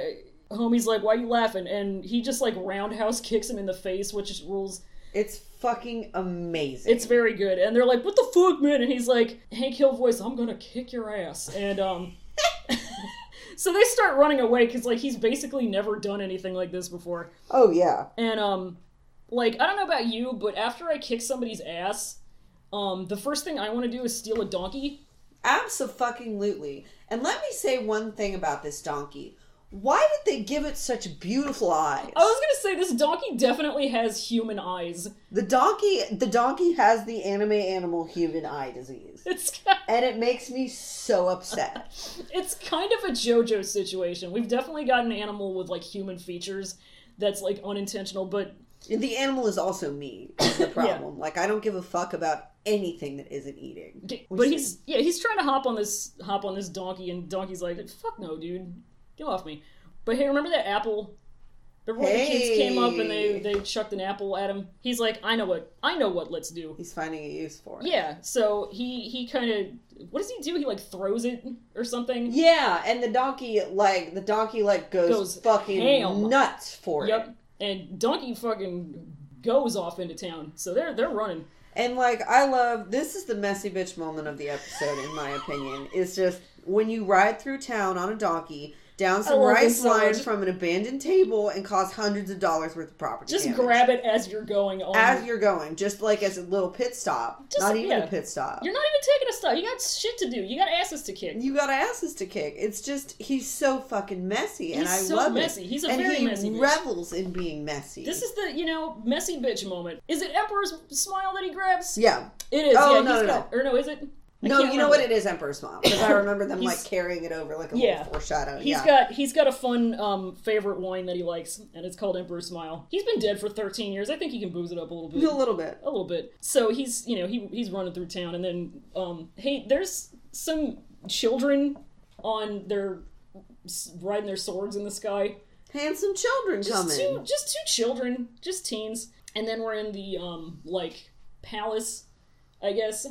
homie's like, why you laughing? And he just like roundhouse kicks him in the face, which is rules. It's fucking amazing. It's very good. And they're like, what the fuck, man? And he's like, Hank Hill voice, I'm gonna kick your ass. And um So they start running away because like he's basically never done anything like this before. oh yeah. And um like I don't know about you, but after I kick somebody's ass, um the first thing I want to do is steal a donkey. Absolutely. And let me say one thing about this donkey. Why did they give it such beautiful eyes? I was gonna say this donkey definitely has human eyes. The donkey the donkey has the anime animal human eye disease. It's And it makes me so upset. it's kind of a JoJo situation. We've definitely got an animal with like human features that's like unintentional, but And the animal is also me, is the problem. Like I don't give a fuck about anything that isn't eating. but he's yeah he's trying to hop on this hop on this donkey, and donkey's like, "Fuck no, dude, get off me." But hey, remember that apple? Remember when the kids came up and they they chucked an apple at him? He's like, "I know what I know what let's do." He's finding a use for it. Yeah, so he he kind of what does he do? He like throws it or something. Yeah, and the donkey like the donkey like goes, Goes fucking ham. nuts for it. Yep, and donkey fucking goes off into town. So they're they're running. And like I love this is the messy bitch moment of the episode in my opinion. Is just when you ride through town on a donkey down some rice lines from an abandoned table and cost hundreds of dollars worth of property. Just damage. grab it as you're going on. as you're going, just like as a little pit stop. Just- Not even yeah. a pit stop. You're not even taking a stop. You got shit to do. You got asses to kick. You got asses to kick. It's just he's so fucking messy, and He's I so love messy. it. He's a and very he messy bitch. He revels in being messy. This is the you know messy bitch moment. Is it Emperor's smile that he grabs? yeah. It is. Oh, yeah, no, he's no, got, Or no, is it? I No, you know what it is, Emperor Smile, because I remember them like carrying it over like a Yeah. little foreshadow. He's yeah. got he's got a fun um, favorite wine that he likes, and it's called Emperor's Smile. He's been dead for 13 years. I think he can booze it up a little bit. a little bit. a little bit. So he's, you know, he he's running through town, and then, um, hey, there's some children on their riding their swords in the sky. Handsome children Just coming. two, just two children, just teens, and then we're in the um like palace, I guess.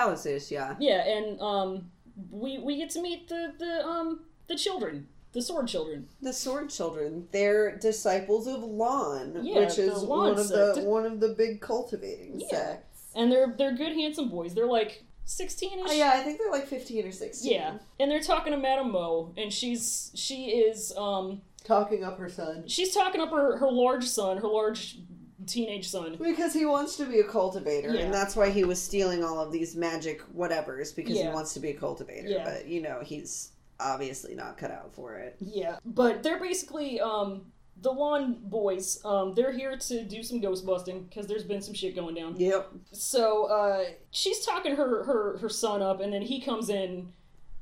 Palaces, yeah. Yeah, and um, we we get to meet the the um the children, the sword children. The sword children. They're disciples of Lan, Yeah, which is Lan one of the one of the big cultivating Yeah. sects. and they're they're good handsome boys. They're like sixteen ish. Oh, yeah, I think they're like fifteen or sixteen. Yeah, and they're talking to Madame Mo, and she's she is um Talking up her son. she's talking up her her large son, her large teenage son. Because he wants to be a cultivator, Yeah. and that's why he was stealing all of these magic whatevers because he wants to be a cultivator. Yeah. But you know, he's obviously not cut out for it. Yeah, but they're basically um the Lan boys. Um, they're here to do some ghost busting because there's been some shit going down. Yep. So uh, she's talking her her her son up, and then he comes in.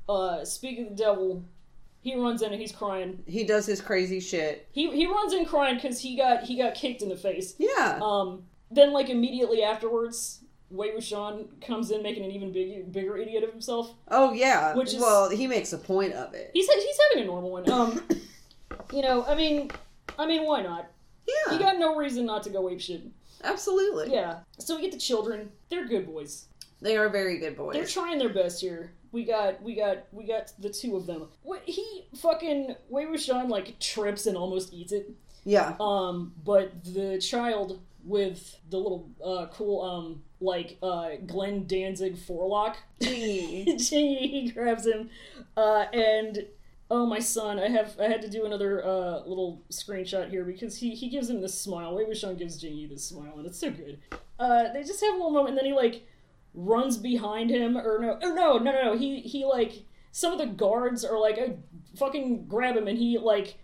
Uh, speaking of the devil, he runs in and he's crying. He does his crazy shit. He he runs in crying because he got he got kicked in the face. Yeah. Um, then like immediately afterwards, Wei Wuxian comes in making an even big, bigger idiot of himself. oh yeah. which is- well, he makes a point of it. He's he's having a normal one. Um, you know, I mean, I mean, why not? Yeah. You got no reason not to go ape shit. absolutely. Yeah. So we get the children. They're good boys. They are very good boys. They're trying their best here. We got we got we got the two of them. What he fucking Wei Wuxian like trips and almost eats it. yeah. Um, but the child with the little uh cool um like uh Glenn Danzig forelock Gee. he grabs him, uh, and oh my son, I have I had to do another uh, little screenshot here because he he gives him this smile. Wei Wuxian gives Jingyi this smile, and it's so good. Uh, they just have a little moment, and then he like runs behind him, or no, oh no, no, no, no. He he like some of the guards are like, oh, fucking grab him, and he like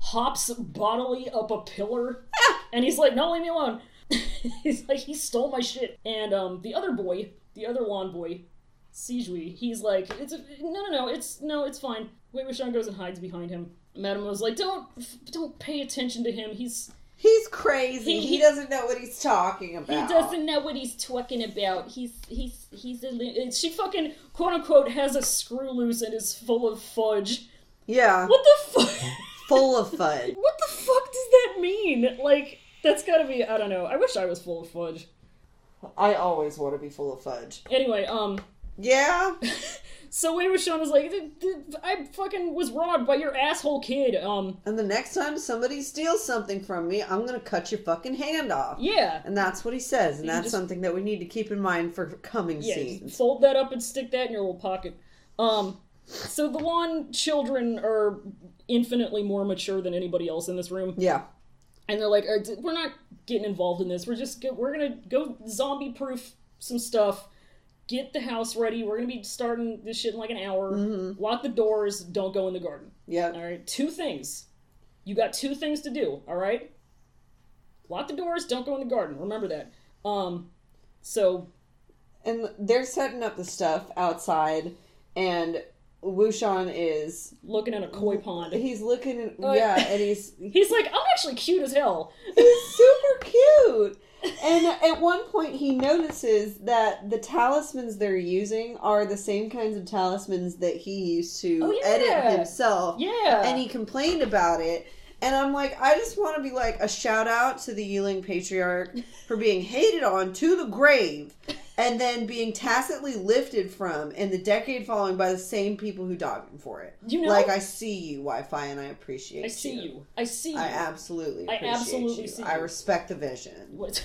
hops bodily up a pillar, and he's like, no, leave me alone. he's like, he stole my shit, and um, the other boy, the other Lan boy, Sizhui, he's like, it's a, no, no, no, it's no, it's fine. Wei Wuxian goes and hides behind him. Madame was like, don't, don't pay attention to him. He's He's crazy. He- He, he- doesn't know what he's talking about. he doesn't know what he's talking about. He's he's he's a. She fucking quote unquote has a screw loose and is full of fudge. Yeah. What the fuck? Full of fudge. what the fuck does that mean? Like that's gotta be. I don't know. I wish I was full of fudge. I always want to be full of fudge. Anyway, um, Yeah. so Wei Wuxian was like, "Th- th- I fucking was robbed by your asshole kid. Um, And the next time somebody steals something from me, I'm gonna cut your fucking hand off. yeah. And that's what he says, and that's just- something that we need to keep in mind for coming Yeah, scenes. fold that up and stick that in your little pocket. Um, so the Lan children are infinitely more mature than anybody else in this room, Yeah. and they're like, "Uh, "We're not getting involved in this. We're just we're gonna go zombie proof some stuff." Get the house ready. We're gonna be starting this shit in like an hour. Mm-hmm. Lock the doors. Don't go in the garden. Yeah. All right. Two things. You got two things to do. All right. Lock the doors. Don't go in the garden. Remember that. Um. So And they're setting up the stuff outside, and Wuxian is looking at a koi pond. he's looking at yeah, yeah. and he's He's like, I'm actually cute as hell. he's super cute. And at one point, he notices that the talismans they're using are the same kinds of talismans that he used to Oh, yeah. edit himself. Yeah. And he complained about it. And I'm like, I just want to be like a shout out to the Yiling patriarch for being hated on to the grave and then being tacitly lifted from in the decade following by the same people who dogged him for it. You know- like I see you, Wi-Fi, and I appreciate. You. I see you. I see you. I absolutely I absolutely you. see I respect the vision. What?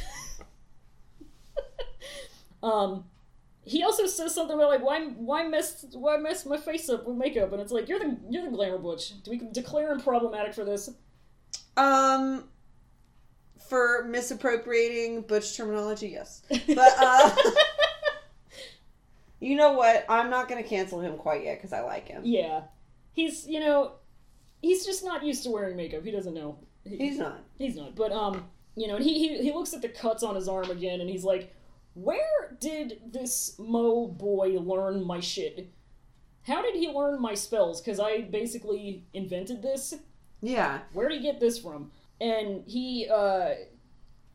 um, he also says something about like why why mess why mess my face up with makeup, and it's like you're the you're the glamour butch. Do we declare him problematic for this? Um, for misappropriating butch terminology, yes. But uh, you know what? I'm not going to cancel him quite yet because I like him. Yeah, he's you know he's just not used to wearing makeup. He doesn't know. He- He's not. He's not. But um, you know, he, he he looks at the cuts on his arm again, and he's like, "Where did this Mo boy learn my shit? How did he learn my spells? Because I basically invented this. Yeah. Where did he get this from?" And he uh.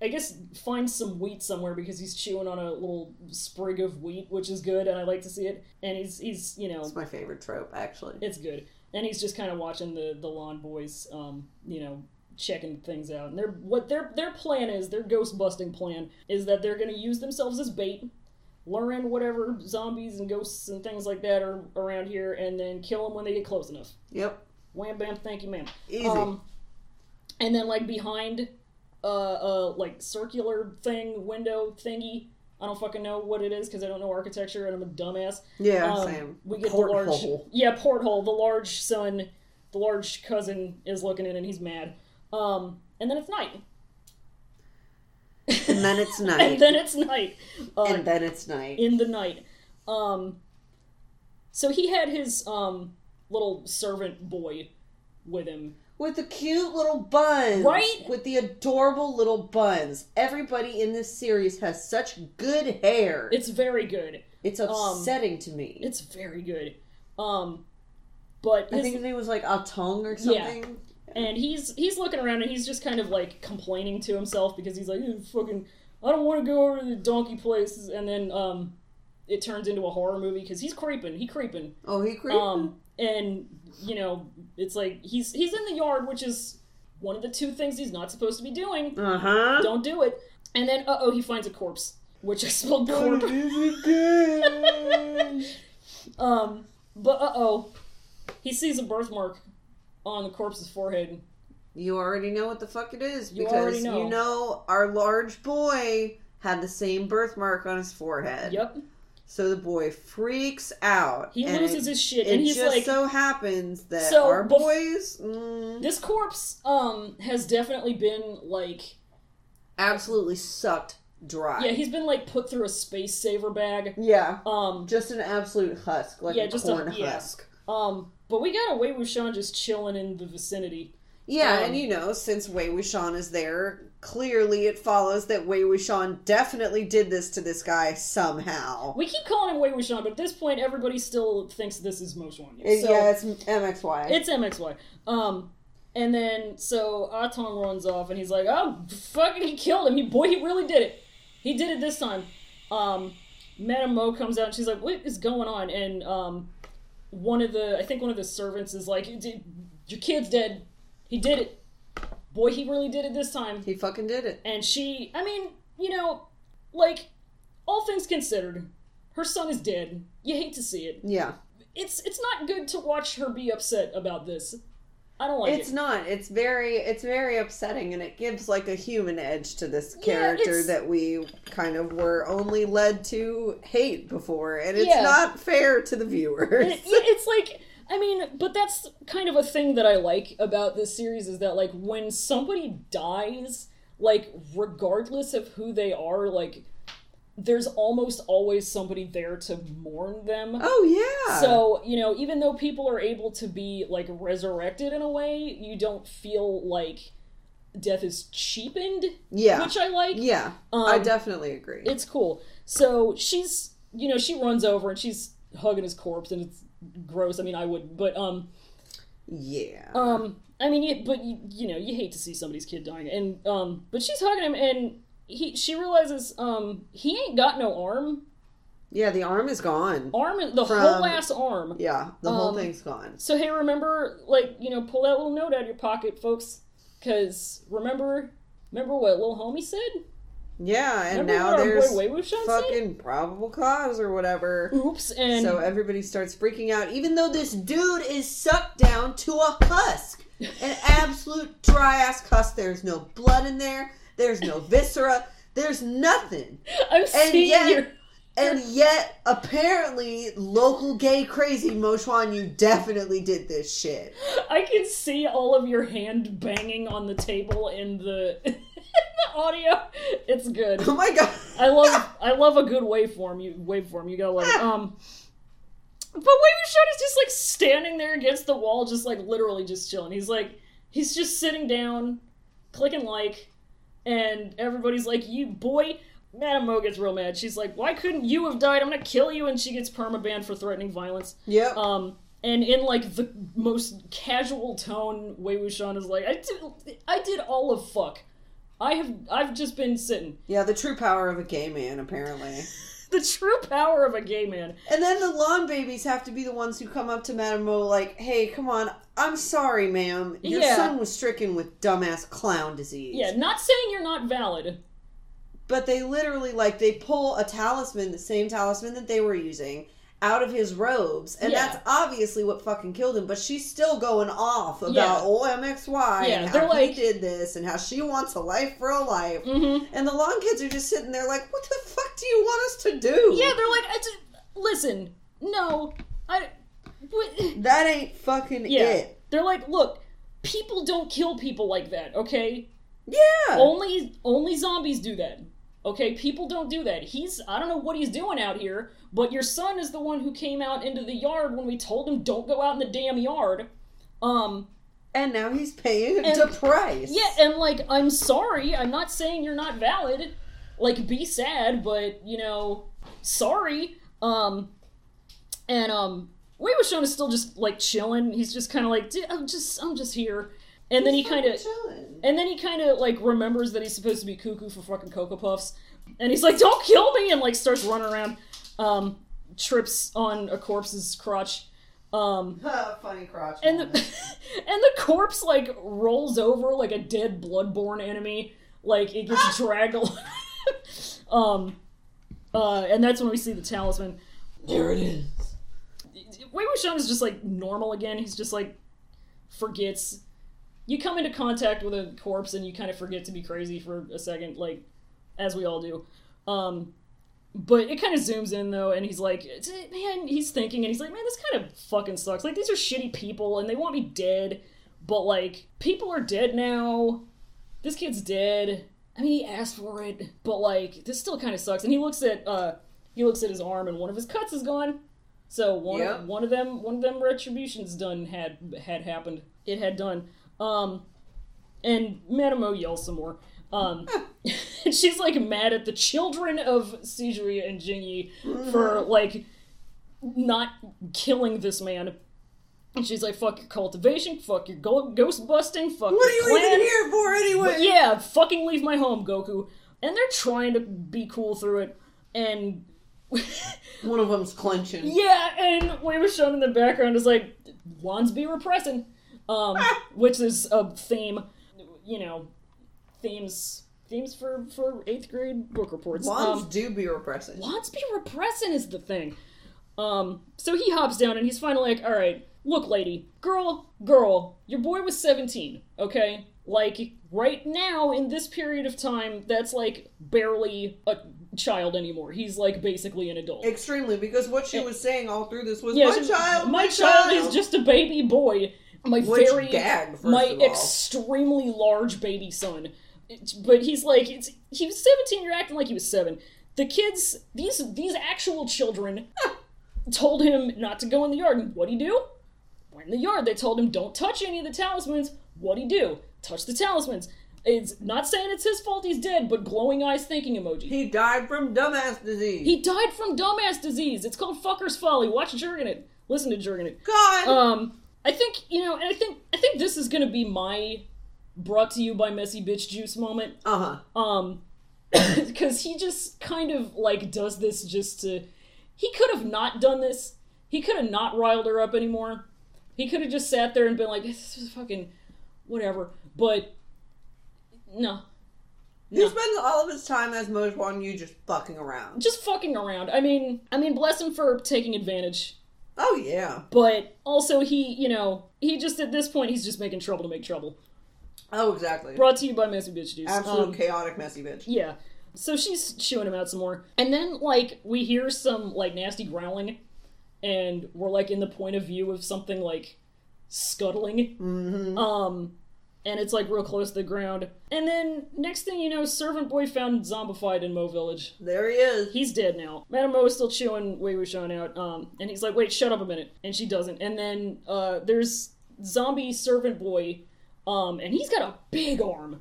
I guess finds some wheat somewhere because he's chewing on a little sprig of wheat, which is good, and I like to see it. And he's he's you know It's my favorite trope, actually. it's good. And he's just kind of watching the the Lan boys, um, you know, checking things out. And their what their their plan is, their ghost busting plan is that they're going to use themselves as bait, lure in whatever zombies and ghosts and things like that are around here, and then kill them when they get close enough. Yep. Wham bam, thank you, ma'am. Easy. Um, and then like behind uh uh like circular thing window thingy. I don't fucking know what it is because I don't know architecture and I'm a dumbass. yeah, Um, same. We get the large, Porthole. yeah, porthole. The large son, the large cousin is looking in, and he's mad. Um, and then it's night. And then it's night. and then it's night. Uh, and then it's night. in the night. Um, so he had his um little servant boy with him. With the cute little buns. Right? With the adorable little buns. Everybody in this series has such good hair. It's very good. It's upsetting to me. It's very good. Um, but I think his name was like Atong or something. and he's he's looking around and he's just kind of like complaining to himself because he's like "Eh, fucking I don't want to go over to the donkey places and then um it turns into a horror movie because he's creeping he creeping Oh, he creeped. um and you know it's like he's he's in the yard which is one of the two things he's not supposed to be doing uh huh. don't do it and then uh oh he finds a corpse which I spelled corp um but uh oh he sees a birthmark on the corpse's forehead You already know what the fuck it is You because know. you know our large boy had the same birthmark on his forehead. yep So the boy freaks out. He loses it, his shit, and he's just like, so happens that So, our bef- boys mm, "This corpse, um, has definitely been like, absolutely sucked dry. yeah, he's been like put through a space saver bag, yeah, um, just an absolute husk, like Yeah, a just a- corn yeah. husk. um, but we got away with Sean just chilling in the vicinity. Yeah, Um, and you know, since Wei Wuxian is there, clearly it follows that Wei Wuxian definitely did this to this guy somehow. We keep calling him Wei Wuxian, but at this point, everybody still thinks this is Mo Xuan. It- So yeah, it's MXY. it's MXY. Um, and then so Atong runs off, and he's like, "Oh, fucking, he killed him. He boy, he really did it. He did it this time." Um, Madame Mo comes out, and she's like, "What is going on?" And um, one of the, I think one of the servants is like, "Your kid's dead. He did it. Boy, he really did it this time." he fucking did it. And she, I mean, you know, like all things considered, her son is dead. You hate to see it. Yeah. It's it's not good to watch her be upset about this. I don't like It's it. not. It's very it's very upsetting and it gives like a human edge to this character it's- that we kind of were only led to hate before and it's Yeah. not fair to the viewers. It- it's like I mean, but that's kind of a thing that I like about this series is that like when somebody dies, like regardless of who they are, like there's almost always somebody there to mourn them. oh yeah. So, you know, even though people are able to be like resurrected in a way, you don't feel like death is cheapened, yeah. which I like. yeah. Um, I definitely agree. It's cool. So she's, you know, she runs over and she's hugging his corpse, and it's gross. I mean, I wouldn't, but um, yeah. um, I mean, you, but you, you know, you hate to see somebody's kid dying, and um, but she's hugging him, and he, she realizes, um, he ain't got no arm, yeah, the arm is gone. arm, the From- whole ass arm. Yeah, the whole Um, thing's gone. So hey, remember, like, you know, pull that little note out of your pocket, folks, because remember, remember what little homie said. Yeah, and remember now what our boy there's Wei Wuxian said? fucking probable cause or whatever. Oops, and So everybody starts freaking out, even though this dude is sucked down to a husk. An absolute dry ass husk. There's no blood in there. There's no viscera. There's nothing. I'm seeing yet- your. And yet, apparently, local gay crazy Mo Xuan, you definitely did this shit. I can see all of your hand banging on the table in the, the audio. It's good. Oh my god. I love I love a good waveform. You waveform. You gotta love it. Um, but Wei Wuxian is just like standing there against the wall, just like literally just chilling. He's like he's just sitting down, clicking like, and everybody's like, "You boy." Madame Mo gets real mad. She's like, "Why couldn't you have died? I'm gonna kill you!" And she gets permabanned for threatening violence. Yeah. Um, and in like the most casual tone, Wei Wuxian is like, "I did, I did all of fuck. I have, I've just been sitting." yeah, the true power of a gay man, apparently. the true power of a gay man. And then the Lan babies have to be the ones who come up to Madame Mo like, hey, come on, I'm sorry, ma'am. Your Yeah. son was stricken with dumbass clown disease. Yeah, not saying you're not valid. But they literally, like, they pull a talisman, the same talisman that they were using, out of his robes. And Yeah. that's obviously what fucking killed him. But she's still going off about Yeah. OMXY Yeah, and how he did this and how she wants a life for a life. Mm-hmm. And the Lan kids are just sitting there like, what the fuck do you want us to do? Yeah, they're like, I just, listen, no, I, what, That ain't fucking yeah, it. they're like, look, people don't kill people like that, okay? Yeah. Only only zombies do that. Okay, people don't do that. He's I don't know what he's doing out here, but your son is the one who came out into the yard when we told him don't go out in the damn yard. Um and now he's paying And- the price. yeah, and like I'm sorry, I'm not saying you're not valid. Like be sad, but you know, sorry. Um and um Wei Wuxian is still just like chilling. He's just kind of like "D- I'm just I'm just here. And then he kind of and then he kind of like remembers that he's supposed to be cuckoo for fucking Cocoa Puffs, and he's like, "Don't kill me!" and like starts running around, um, trips on a corpse's crotch, um, Funny crotch. and the and the corpse like rolls over like a dead bloodborne enemy, like it gets dragged. along. um, uh, and that's when we see the talisman. there it is. Wei Wuxian is just like normal again. He's just like forgets. You come into contact with a corpse and you kind of forget to be crazy for a second, like as we all do. Um, but it kind of zooms in though, and he's like, "Man," he's thinking, and he's like, "Man, this kind of fucking sucks. Like these are shitty people, and they want me dead, but like people are dead now. This kid's dead. I mean, he asked for it, but like this still kind of sucks." And he looks at uh, he looks at his arm, and one of his cuts is gone. So one Yep. of, one of them one of them retributions done had had happened. It had done. Um, and Madame Mo yells some more. Um, and she's like mad at the children of Sizhui and Jingyi for like not killing this man. And she's like, "Fuck your cultivation, fuck your go- ghost busting, fuck your. What are you clan." even here for anyway? But yeah, fucking leave my home, Goku. And they're trying to be cool through it, and One of them's clenching. yeah, and Wei Wuxian in the background is like, "Lans be repressing," um, which is a theme, you know, themes themes for for eighth grade book reports. Lans Um, do be repressing. Lans be repressing is the thing. Um, so he hops down and he's finally like, all right, look, lady, girl, girl, your boy was 17, okay? Like, right now, in this period of time, that's like barely a child anymore. He's like basically an adult. Extremely, because what she was saying all through this was Yeah, my she- child, my child is just a baby boy. My Which very, gag, my extremely large baby son. It's- but he's like, it's, he was 17, you're acting like he was 7. The kids, these these actual children, told him not to go in the yard. And what'd he do? Went in the yard. They told him, don't touch any of the talismans. What'd he do? Touch the talismans. It's not saying it's his fault he's dead, but glowing eyes thinking emoji. He died from dumbass disease. He died from dumbass disease. It's called fucker's folly. Watch Jurgen Listen to Jurgen God. um, I think you know, and I think I think this is gonna be my brought to you by messy bitch juice moment. uh huh. Um, because he just kind of like does this just to. He could have not done this. He could have not riled her up anymore. He could have just sat there and been like, "This is fucking whatever." But no, He No. spends all of his time as Mo Xuan you just fucking around. just fucking around. I mean, I mean, bless him for taking advantage. Oh yeah. But also, he, you know, he just at this point, he's just making trouble to make trouble. Oh exactly. Brought to you by Messy Bitch Juice. Absolute Um, chaotic messy bitch. yeah. So she's chewing him out some more. And then, like, we hear some, like, nasty growling. And we're, like, in the point of view of something, like, scuttling. Mm-hmm. Um, and it's, like, real close to the ground. And then, next thing you know, Servant Boy found zombified in Mo Village. There he is. He's dead now. Madame Mo is still chewing Wei Wuxian out. Um, and he's like, wait, shut up a minute. And she doesn't. And then, uh, there's zombie Servant Boy. Um, and he's got a big arm.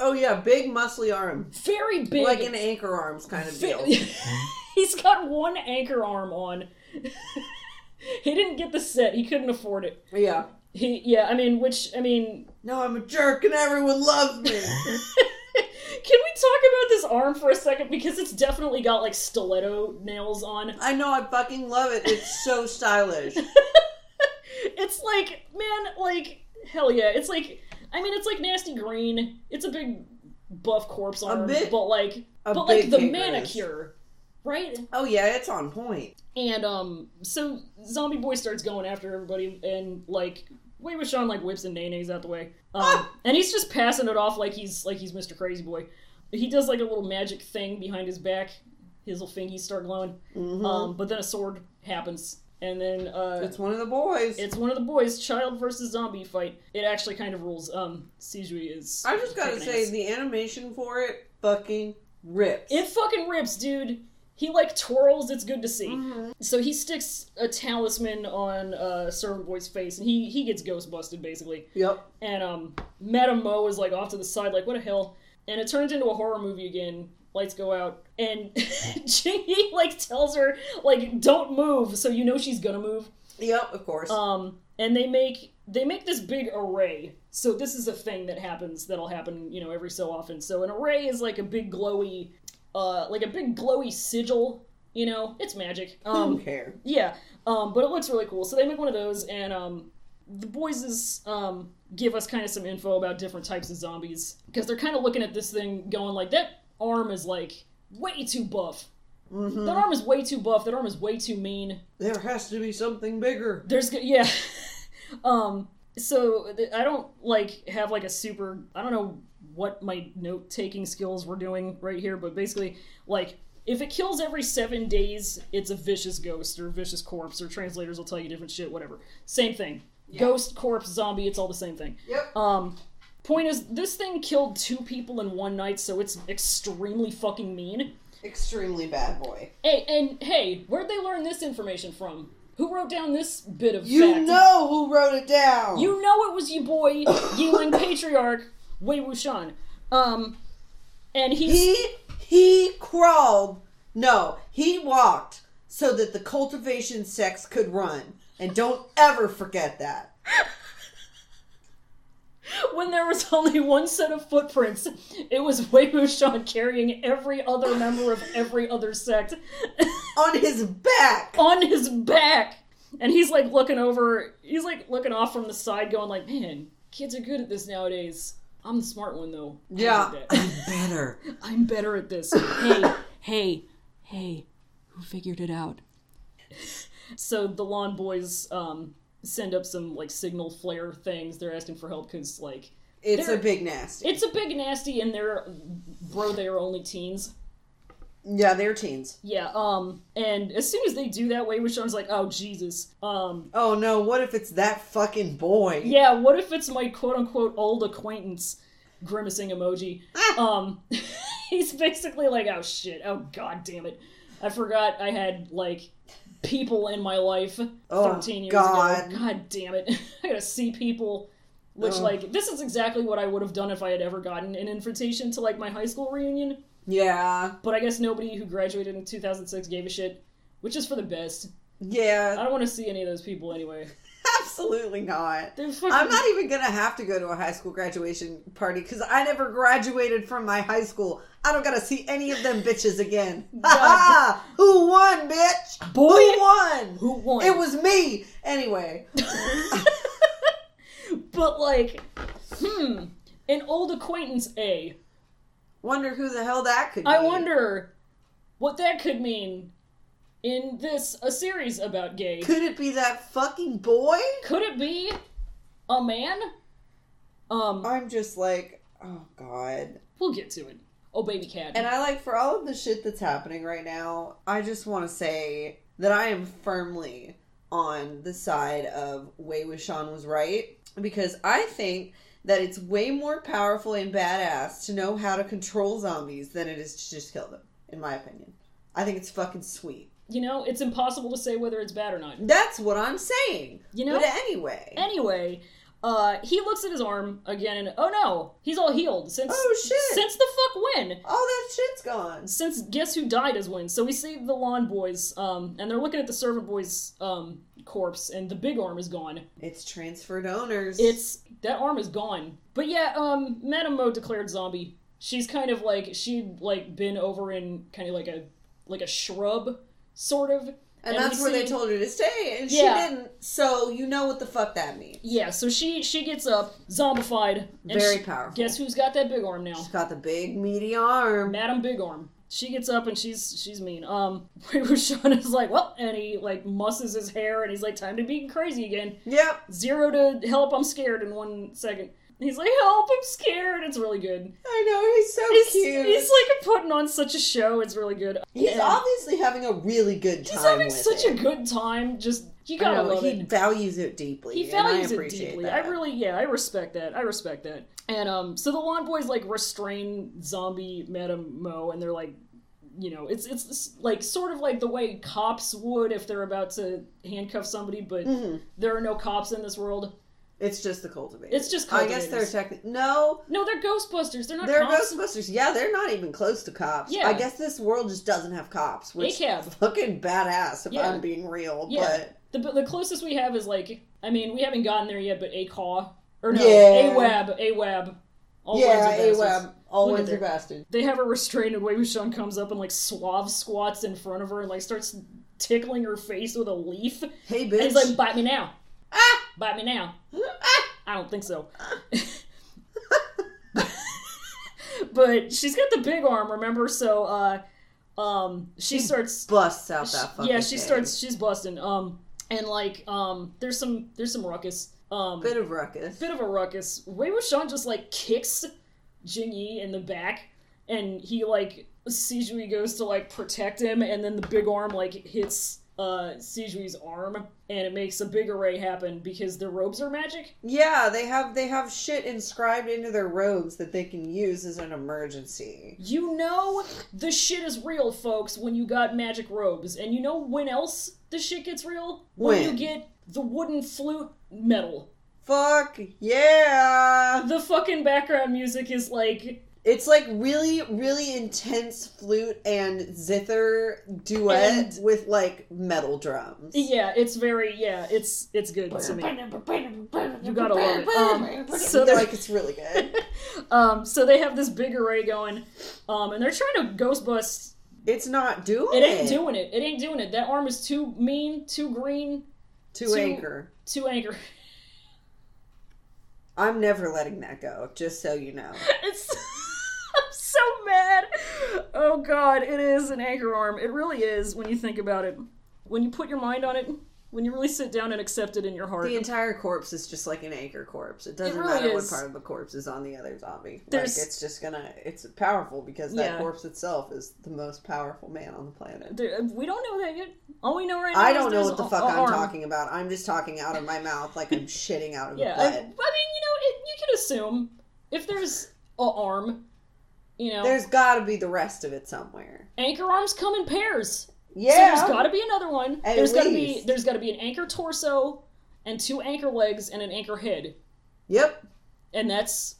Oh yeah, big muscly arm, Very big. like an anchor arms kind of deal. He's got one anchor arm on. he didn't get the set. He couldn't afford it. yeah. He yeah, I mean, which I mean, No, I'm a jerk and everyone loves me. can we talk about this arm for a second because it's definitely got like stiletto nails on. I know, I fucking love it. It's so stylish. It's like, man, like hell yeah. It's like I mean, it's like nasty green. It's a big buff corpse arm, bit- but like but like the is. manicure, right? Oh yeah, it's on point. And um, so Zombie Boy starts going after everybody, and like Wei Sean like whips and nays out the way, um, Ah! and he's just passing it off like he's like he's Mr. Crazy Boy. He does like a little magic thing behind his back. His little fingies start glowing, Mhm. um, but then a sword happens, And then uh, It's one of the boys. it's one of the boys, child versus zombie fight. It actually kind of rules. Um, Sizhui is. I just gotta say, ass. the animation for it fucking rips. it fucking rips, dude. He like twirls. It's good to see. Mhm. So he sticks a talisman on uh, Servant Boy's face, and he he gets ghost busted basically. Yep. And um, Madame Mo is like off to the side, like what a hell? And it turns into a horror movie again. Lights go out, and Jingyi like tells her like don't move, so you know she's gonna move. Yep, of course. Um, and they make they make this big array. So this is a thing that happens that'll happen, you know, every so often. So an array is like a big glowy, uh, like a big glowy sigil. You know, it's magic. Who Um, cares? yeah, um, but it looks really cool. So they make one of those, and um, the boys is um, give us kind of some info about different types of zombies because they're kind of looking at this thing, going like, that arm is like way too buff. hmm That arm is way too buff. That arm is way too mean. There has to be something bigger. There's yeah. um. So th- I don't like have like a super. I don't know what my note taking skills were doing right here, but basically like. If it kills every seven days, it's a vicious ghost or vicious corpse, or translators will tell you different shit, whatever. Same thing. Ghost, corpse, zombie, it's all the same thing. Yep. Um, point is, this thing killed two people in one night, so it's extremely fucking mean. Extremely bad boy. Hey, and hey, where'd they learn this information from? Who wrote down this bit of You fact? know who wrote it down. You know it was you boy, Yiling Patriarch, Wei Wuxian. Um, and he's He he crawled. No, he walked so that the cultivation sects could run. And don't ever forget that. when there was only one set of footprints, it was Wei Wuxian carrying every other member of every other sect On his back. on his back. And he's like looking over, he's like looking off from the side, going like, "Man, kids are good at this nowadays. I'm the smart one though. I Yeah. I'm better. I'm better at this. Hey, hey, hey, who figured it out? So the Lan boys um, send up some like signal flare things. They're asking for help because like It's a big nasty. it's a big nasty, and they're bro, they are only teens. Yeah, they're teens. Yeah. Um. And as soon as they do that, Wei Wuxian's like, oh Jesus. Um. Oh no, what if it's that fucking boy? Yeah. What if it's my quote unquote old acquaintance? Grimacing emoji. um. he's basically like, oh shit. Oh god damn it. I forgot I had like people in my life Oh, 13 years God. ago. God damn it. I gotta see people. Which, Ugh. like, this is exactly what I would have done if I had ever gotten an invitation to, like, my high school reunion. Yeah. But I guess nobody who graduated in 2006 gave a shit, which is for the best. Yeah. I don't want to see any of those people anyway. Absolutely not. Fucking. I'm not even gonna have to go to a high school graduation party because I never graduated from my high school. I don't gotta see any of them bitches again. Who won, bitch? Boy. Who won? Who won? It was me. Anyway, but like, hmm, an old acquaintance A. wonder who the hell that could be. I wonder what that could mean in this a series about gay. Could it be that fucking boy? Could it be a man? Um, I'm just like, oh god. we'll get to it. Oh, baby cat. And I like for all of the shit that's happening right now, I just want to say that I am firmly on the side of Wei Wuxian was right because I think that it's way more powerful and badass to know how to control zombies than it is to just kill them. In my opinion, I think it's fucking sweet. you know, it's impossible to say whether it's bad or not. That's what I'm saying. You know? but anyway, Anyway, uh, he looks at his arm again, and oh no, he's all healed since. Oh, shit. Since the fuck when? all that shit's gone. Since guess who died as when? So we saved the Lan boys, um, and they're looking at the servant boy's um corpse, and the big arm is gone. It's transferred owners. It's that arm is gone. But yeah, um, Madame Mo declared zombie. She's kind of like she'd like been over in kind of like a like a shrub, sort of. and, we that's where they told her to stay, and Yeah. she didn't. So you know what the fuck that means. Yeah, so she she gets up, zombified. And Very she- powerful. Guess who's got that big arm now? She's got the big meaty arm. Madam Big Arm. She gets up and she's she's mean. Um, Wei Wuxian is like, well, and he like musses his hair and he's like, time to be crazy again. Yep. Zero to help, I'm scared in one second. He's like, help, I'm scared. It's really good. I know he's so He's, cute. he's like putting on such a show. It's really good. He's And obviously having a really good time. he's having such it. a good time. Just you gotta know, love he it. values it deeply. He values it deeply. That. I really, yeah, I respect that. I respect that. And um, so the Lan boys like restrain zombie Madame Mo, and they're like, you know, it's it's like sort of like the way cops would if they're about to handcuff somebody, but Mhm. there are no cops in this world. It's just the cultivators. It's just I guess they're technically no. No, they're Ghostbusters. They're not They're cops. Ghostbusters. Yeah, they're not even close to cops. Yeah. I guess this world just doesn't have cops, which ACAB. fucking badass if Yeah. I'm being real. Yeah. But The the closest we have is like, I mean, we haven't gotten there yet, but ACAW or no, Yeah. AWAB, AWAB. All yeah, ones are bastards. AWAB. All Look ones are bastards. They have her restrained, and Wei Wuxian comes up and like suave squats in front of her and like starts tickling her face with a leaf. Hey, bitch. And he's like, "Bite me now, ah! Bite me now." I don't think so. but she's got the big arm, remember? So, uh, um, she starts. Busts out that fucking yeah, she thing. starts. She's busting. Um, and like, um, there's some there's some ruckus. Um, Bit of ruckus. bit of a ruckus. Wei Wuxian just like kicks Jingyi in the back, and he like Sizhui goes to like protect him, and then the big arm like hits uh Sizhui's arm, and it makes a big array happen because their robes are magic. Yeah, they have they have shit inscribed into their robes that they can use as an emergency. You know the shit is real, folks, when you got magic robes, and you know when else the shit gets real? When, you get the wooden flute medal. Fuck yeah! The fucking background music is like It's like really, really intense flute and zither duet And- with like metal drums. Yeah, it's very yeah, it's it's good to me. You gotta love it. Um, so They're like it's really good. um, so they have this big array going, um, and they're trying to ghost bust. It's not doing It ain't doing it. It ain't doing it. That arm is too mean, too green, too, to- anchor. too angry. I'm never letting that go. Just so you know. It's so mad. Oh god, it is an anchor arm. It really is when you think about it. When you put your mind on it, when you really sit down and accept it in your heart. The entire corpse is just like an anchor corpse. It doesn't really matter is. what part of the corpse is on the other zombie. There's- Like it's just gonna. It's powerful because that Yeah. corpse itself is the most powerful man on the planet. We don't know that yet. All we know right now I don't know what the fuck I'm arm. talking about. I'm just talking out of my mouth like I'm shitting out of Yeah, I butt. mean, you know, it, you can assume if there's a arm, you know, There's got to be the rest of it somewhere. anchor arms come in pairs. Yeah. So there's got to be another one. At there's got to be there's got to be an anchor torso and two anchor legs and an anchor head, Yep. and that's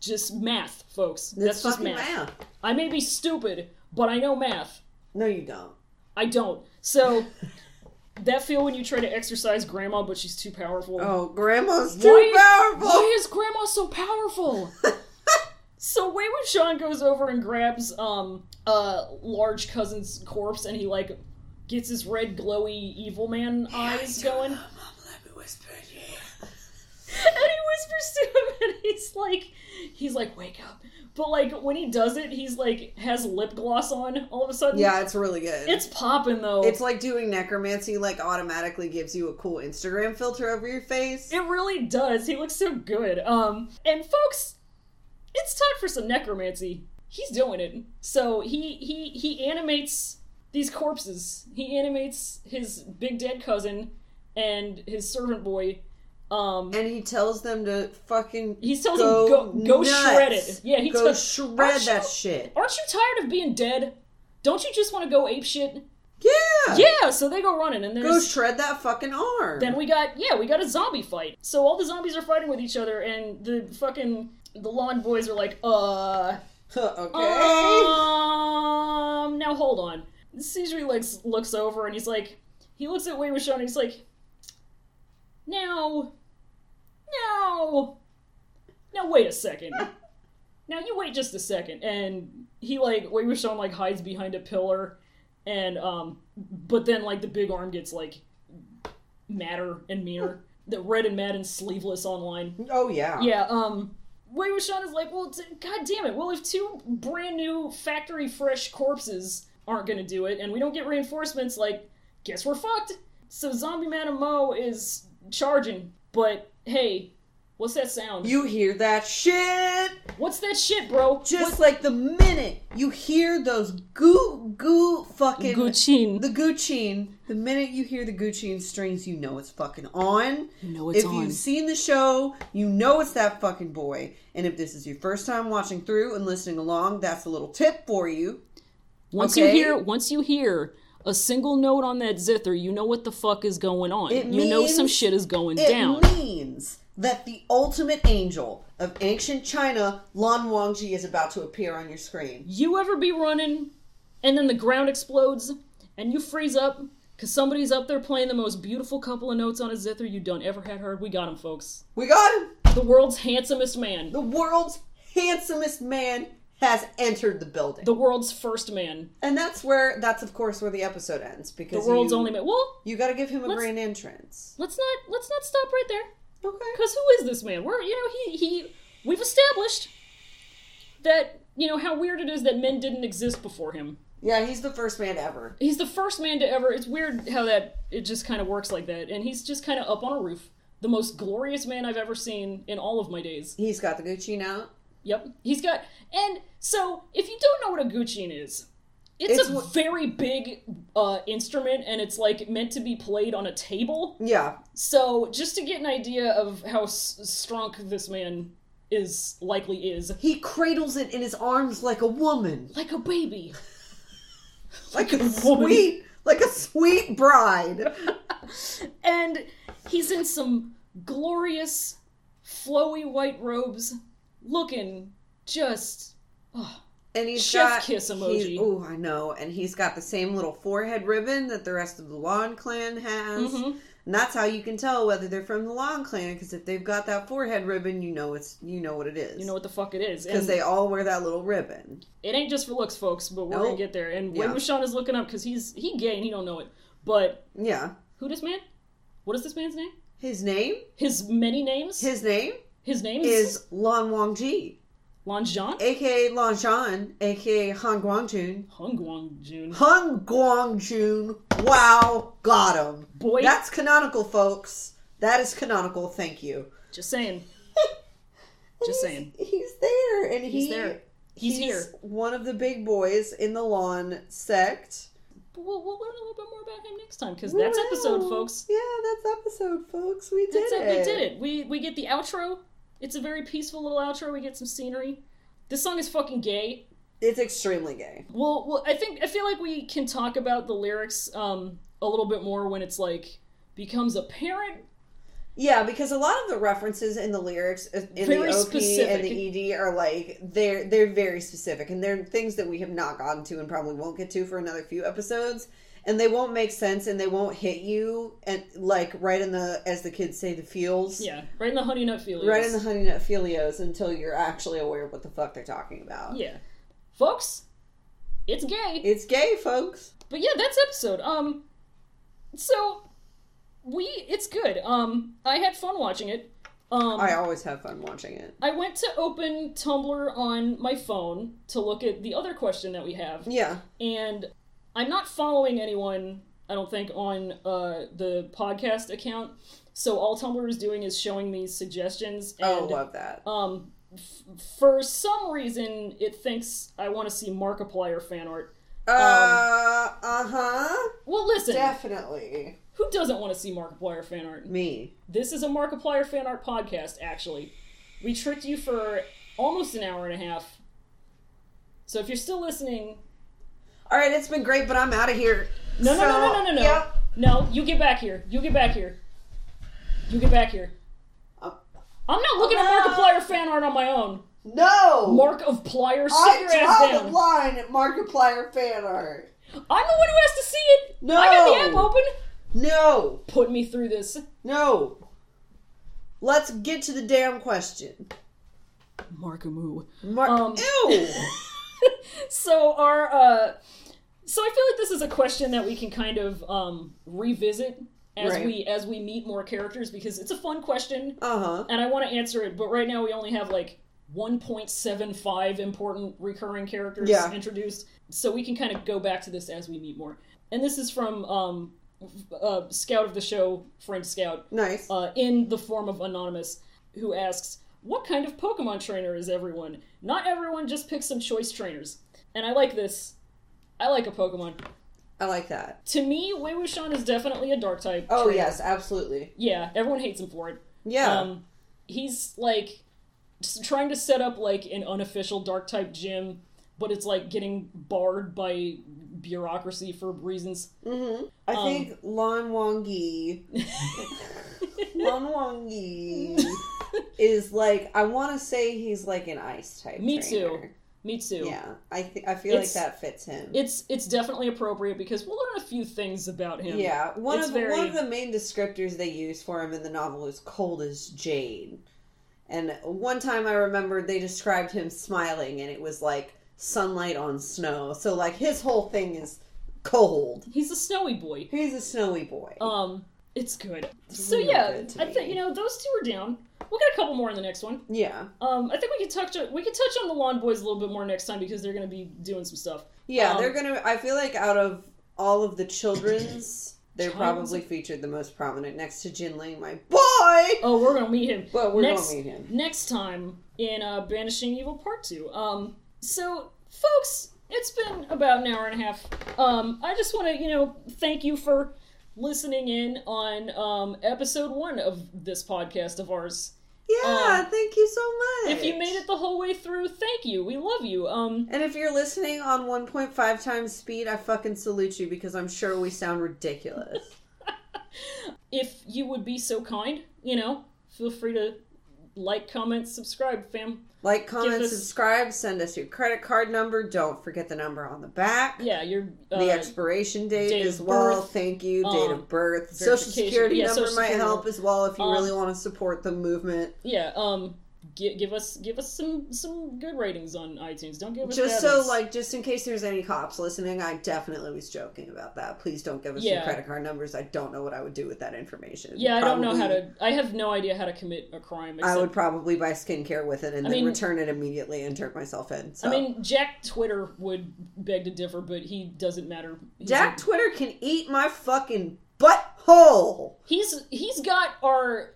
just math, folks. That's, That's, just math. math. I may be stupid, but I know math. No, you don't. I don't. So that feel when you try to exercise grandma, but she's too powerful. Oh, grandma's too Why- powerful. Why is grandma so powerful? so Wei Wuxian goes over and grabs um a large cousin's corpse and he like gets his red glowy evil man eyes going. Mom, let me whisper in your ear. And he whispers to him and he's like he's like, wake up. But like when he does it, he's like has lip gloss on all of a sudden. Yeah, it's really good. It's popping though. It's like doing necromancy, like automatically gives you a cool Instagram filter over your face. It really does. He looks so good. Um, and folks, it's time for some necromancy. He's doing it. So he he he animates these corpses. He animates his big dead cousin and his servant boy. Um, and he tells them to fucking he tells go him go go nuts. shred it. Yeah, he go tells shred that you- shit. Aren't you tired of being dead? Don't you just want to go ape shit? Yeah. Yeah. So they go running, and there's Go shred that fucking arm. Then we got yeah, we got a zombie fight. So all the zombies are fighting with each other, and the fucking the Lan boys are like, uh, okay. um, now hold on. Caesar looks looks over and he's like, he looks at Wei Wuxian and he's like, now, now, now wait a second. now you wait just a second, and he like Wei Wuxian like hides behind a pillar, and um, but then like the big arm gets like madder and meaner. The red and mad and sleeveless online. oh yeah. Yeah, um, Wei Wuxian is like, well, t- god damn it. Well, if two brand new factory fresh corpses aren't gonna do it, and we don't get reinforcements, like, guess we're fucked. So Zombie Madame Mo is charging, but hey, What's that sound? You hear that shit? What's that shit, bro? Just like the minute you hear those goo goo fucking Gucci. the Gucci, the minute you hear the Gucci strings, you know it's fucking on. You know it's if on. If you've seen the show, you know it's that fucking boy. And if this is your first time watching through and listening along, that's a little tip for you. Once you hear, once you hear a single note on that zither, you know what the fuck is going on. It you know some shit is going It down. means that the ultimate angel of ancient China, Lan Wangji, is about to appear on your screen. You ever be running, and then the ground explodes, and you freeze up because somebody's up there playing the most beautiful couple of notes on a zither you done ever had heard? We got him, folks. We got him. The world's handsomest man. The world's handsomest man has entered the building. The world's first man. and that's where that's of course where the episode ends because The world's you, only man. Well, you got to give him a grand entrance. let's not let's not stop right there. Okay. Because who is this man? We're you know he he we've established that you know how weird it is that men didn't exist before him. Yeah, he's the first man ever. He's the first man to ever. It's weird how that it just kind of works like that, and he's just kind of up on a roof. The most glorious man I've ever seen in all of my days. He's got the Gucci now. Yep, he's got. And so, if you don't know what a Gucci is, it's, It's a wh- very big uh, instrument, and it's like meant to be played on a table. Yeah, So, just to get an idea of how s- strong this man is, likely is, he cradles it in his arms like a woman, like a baby. like a woman. sweet, like a sweet bride. and he's in some glorious, flowy white robes, looking just. Oh, And he's Chef got kiss emoji. Oh, I know. And he's got the same little forehead ribbon that the rest of the Lan Clan has. Mhm. And that's how you can tell whether they're from the Lan Clan because if they've got that forehead ribbon, you know it's you know what it is. you know what the fuck it is. because they all wear that little ribbon. it ain't just for looks, folks, but we're gonna get there. And Yeah. when Rashawn is looking up, because he's he gay and he don't know it. But Yeah. who this man? What is this man's name? His name, His many names? his name His name is Lan Wangji, Lan Zhan? aka Lan Shan, aka Han Guangjun. Hung Guang Jun. Han Guangjun. Wow, got him. Boy, That's canonical, folks. That is canonical. Thank you. just saying. Just saying. He's there, and he, He's there. He's here. One of the big boys in the Lan sect. We'll, we'll learn a little bit more about him next time, because that's episode, folks. Yeah, that's episode, folks. We did That's it. it. We did it. We we get the outro. It's a very peaceful little outro. We get some scenery. This song is fucking gay. It's extremely gay. Well, well, I think I feel like we can talk about the lyrics um a little bit more when it's like becomes apparent. Yeah, because a lot of the references in the lyrics uh, in Very the OP specific. and the ED are like they're they're very specific and they're things that we have not gotten to and probably won't get to for another few episodes. And they won't make sense and they won't hit you and like right in the as the kids say the feels. Yeah, right in the honey nut feelings. Right in the honey nut filios until you're actually aware of what the fuck they're talking about. Yeah, folks, it's gay. It's gay, folks. But yeah, that's episode. Um, so we it's good. Um, I had fun watching it. Um, I always have fun watching it. I went to open Tumblr on my phone to look at the other question that we have, Yeah. and I'm not following anyone. I don't think on uh, the podcast account. So all Tumblr is doing is showing me suggestions. And, Oh, love that. um, f- for some reason, it thinks I want to see Markiplier fan art. Uh, uh huh. Well, listen, Definitely. who doesn't want to see Markiplier fan art? Me. This is a Markiplier fan art podcast, actually. We tricked you for almost an hour and a half. So if you're still listening, All right, it's been great, but I'm out of here. no, no, no, no, no, no, no, Yep. no, you get back here. You get back here. You get back here. Uh, I'm not looking at uh, Markiplier fan art on my own. No. Mark of Plier, sit I your ass draw the line at Markiplier fan art. I'm the one who has to see it. No. I got the app open. No. Put me through this. No. Let's get to the damn question. Markamoo. Mar- Um, Ew. so our uh so I feel like this is a question that we can kind of um revisit as Right. we as we meet more characters because it's a fun question Uh huh. and I want to answer it, but right now we only have like 1.75 important recurring characters Yeah. introduced. So we can kind of go back to this as we meet more. And this is from um uh, Scout of the show, friend Scout, Nice. uh, in the form of anonymous. who asks, "What kind of Pokemon trainer is everyone? Not everyone just picks some choice trainers." And I like this. I like a Pokemon. I like that. To me, Wei Wuxian is definitely a dark type. Oh trainer. yes, absolutely. Yeah, everyone hates him for it. Yeah. Um, he's like trying to set up like an unofficial dark type gym, but it's like getting barred by bureaucracy for reasons. mm-hmm. I um, think Lan Wongi Lon Wongi is like I want to say he's like an ice type. Me trainer. too. Me too. Yeah, I think I feel It's- like that fits him. It's it's definitely appropriate because we'll learn a few things about him. yeah, one It's of very- one of the main descriptors they use for him in the novel is cold as jade. And one time I remember they described him smiling, and it was like sunlight on snow. So like his whole thing is cold. He's a snowy boy. He's a snowy boy. Um, it's good. It's so real yeah, good I think you know those two are down. We'll get a couple more in the next one. yeah, Um, I think we could touch we could touch on the Lan Boys a little bit more next time because they're going to be doing some stuff. yeah. Um, they're gonna. I feel like out of all of the children's, they're probably featured the most prominent next to Jin Jinling, my boy. Oh, we're gonna meet him. But we're next, gonna meet him. next time in uh, Banishing Evil Part Two. Um, so folks, it's been about an hour and a half. Um, I just want to you know thank you for listening in on um, episode one of this podcast of ours. Yeah, Um, thank you so much. If you made it the whole way through, thank you. We love you. Um, And if you're listening on 1.5 times speed, I fucking salute you because I'm sure we sound ridiculous. if you would be so kind, you know, feel free to like, comment, subscribe, fam. Like, comment, us- subscribe, send us your credit card number. Don't forget the number on the back. Yeah, your uh, the expiration date date as well. birth, Thank you. um, Date of birth. Social security Yeah, number social might security help as well if you Um, really want to support the movement. yeah. Um, gi- give us give us some some good ratings on iTunes. Don't give us Just so, ones. like, just in case there's any cops listening, I definitely was joking about that. Please don't give us your credit card numbers. I don't know what I would do with that information. yeah, I don't know how to. I have no idea how to commit a crime. Except, I would probably buy skincare with it and I then mean- return it immediately and turn myself in. So. I mean, Jack Twitter would beg to differ, but he doesn't matter. He's Jack a- Twitter can eat my fucking butthole. he's he's got our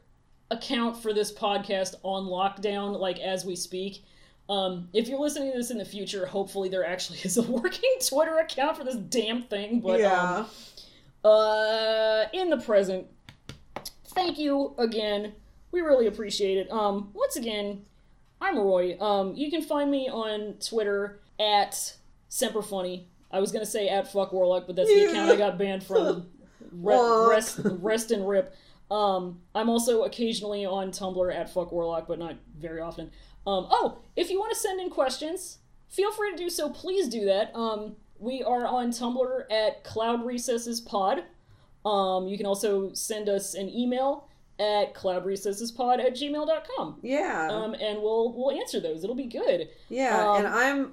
account for this podcast on lockdown like as we speak. Um, if you're listening to this in the future hopefully there actually is a working twitter account for this damn thing but yeah. um, uh, in the present thank you again. We really appreciate it. Um, once again i'm roy. Um, you can find me on twitter at semperfunny. I was gonna say at fuck warlock but that's the account i got banned from. Re- rest, rest and rip. Um, I'm also occasionally on Tumblr at Fuck Warlock, but not very often. Um, oh, if you want to send in questions, feel free to do so. Please do that. Um, we are on Tumblr at Cloud Recesses Pod. Um, you can also send us an email at cloudrecessespod at gmail.com. Yeah. Um, and we'll we'll answer those. It'll be good. yeah. um, and I'm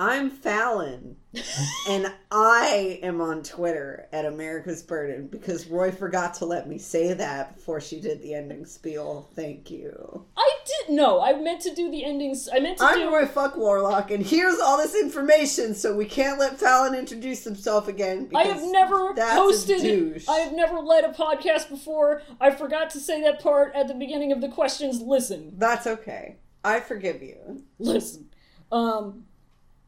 I'm Fallon. And I am on Twitter at America's Burden because Roy forgot to let me say that before she did the ending spiel. Thank you. I did no. I meant to do the endings. I meant to I'm do. Roy Fuck Warlock, and here's all this information, so we can't let Fallon introduce himself again. I have never a I have never led a podcast before. I forgot to say that part at the beginning of the questions. Listen, That's okay. I forgive you. listen. Um,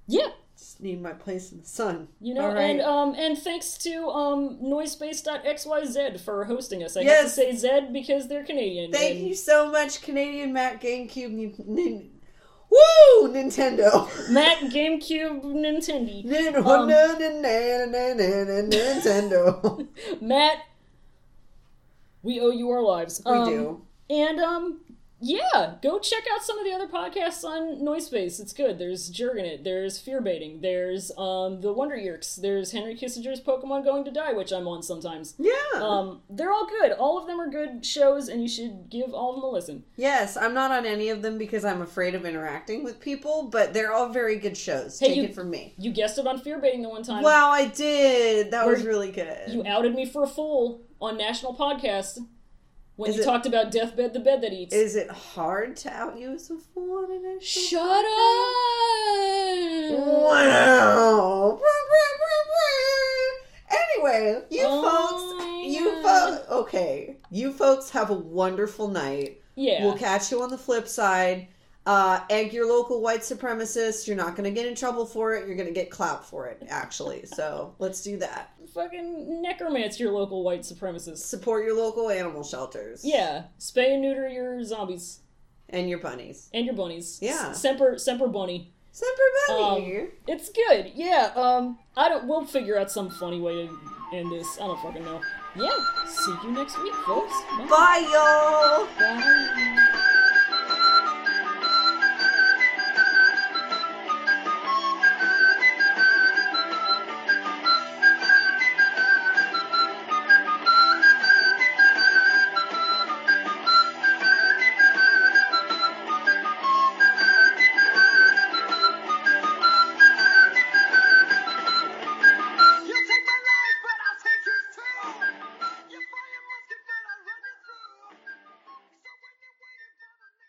yeah, Just need my place in the sun. you know, right. and um, and thanks to um Noisepace.xyz for hosting us. I have Yes. to say Z because they're Canadian. Thank and you so much, Canadian Matt GameCube. Nin- nin- Woo! Nintendo. Matt GameCube Nintendo. Nin- Um, na- na- na- na- na- na- Nintendo. Matt, we owe you our lives. we Um, do. And um yeah, go check out some of the other podcasts on Noise Noisepace. It's good. There's Jurgenit, there's Fear Baiting, there's um the Wonder Yerks, there's Henry Kissinger's Pokemon Going to Die, which I'm on sometimes. Yeah. Um, they're all good. All of them are good shows, and you should give all of them a listen. yes, I'm not on any of them because I'm afraid of interacting with people, but they're all very good shows. Hey, Take you- it from me. You guessed it on Fear Baiting the one time. Wow, I did. That was really good. You outed me for a fool on national podcast when Is you it- talked about Deathbed, the bed that eats. Is it hard to out you as a fool on an Shut podcast? up! Wow. Anyway, you Oh folks, you folks, okay, you folks have a wonderful night. Yeah. We'll catch you on the flip side. Uh, egg your local white supremacist. You're not going to get in trouble for it. You're going to get clapped for it, actually. So let's do that. Fucking necromance your local white supremacists. Support your local animal shelters. Yeah. Spay and neuter your zombies. And your bunnies. And your bunnies. Yeah. S- Semper Semper Bunny. Semper Bunny. Um, it's good. Yeah. Um I don't we'll figure out some funny way to end this. I don't fucking know. Yeah. See you next week, folks. Bye, y'all. Bye.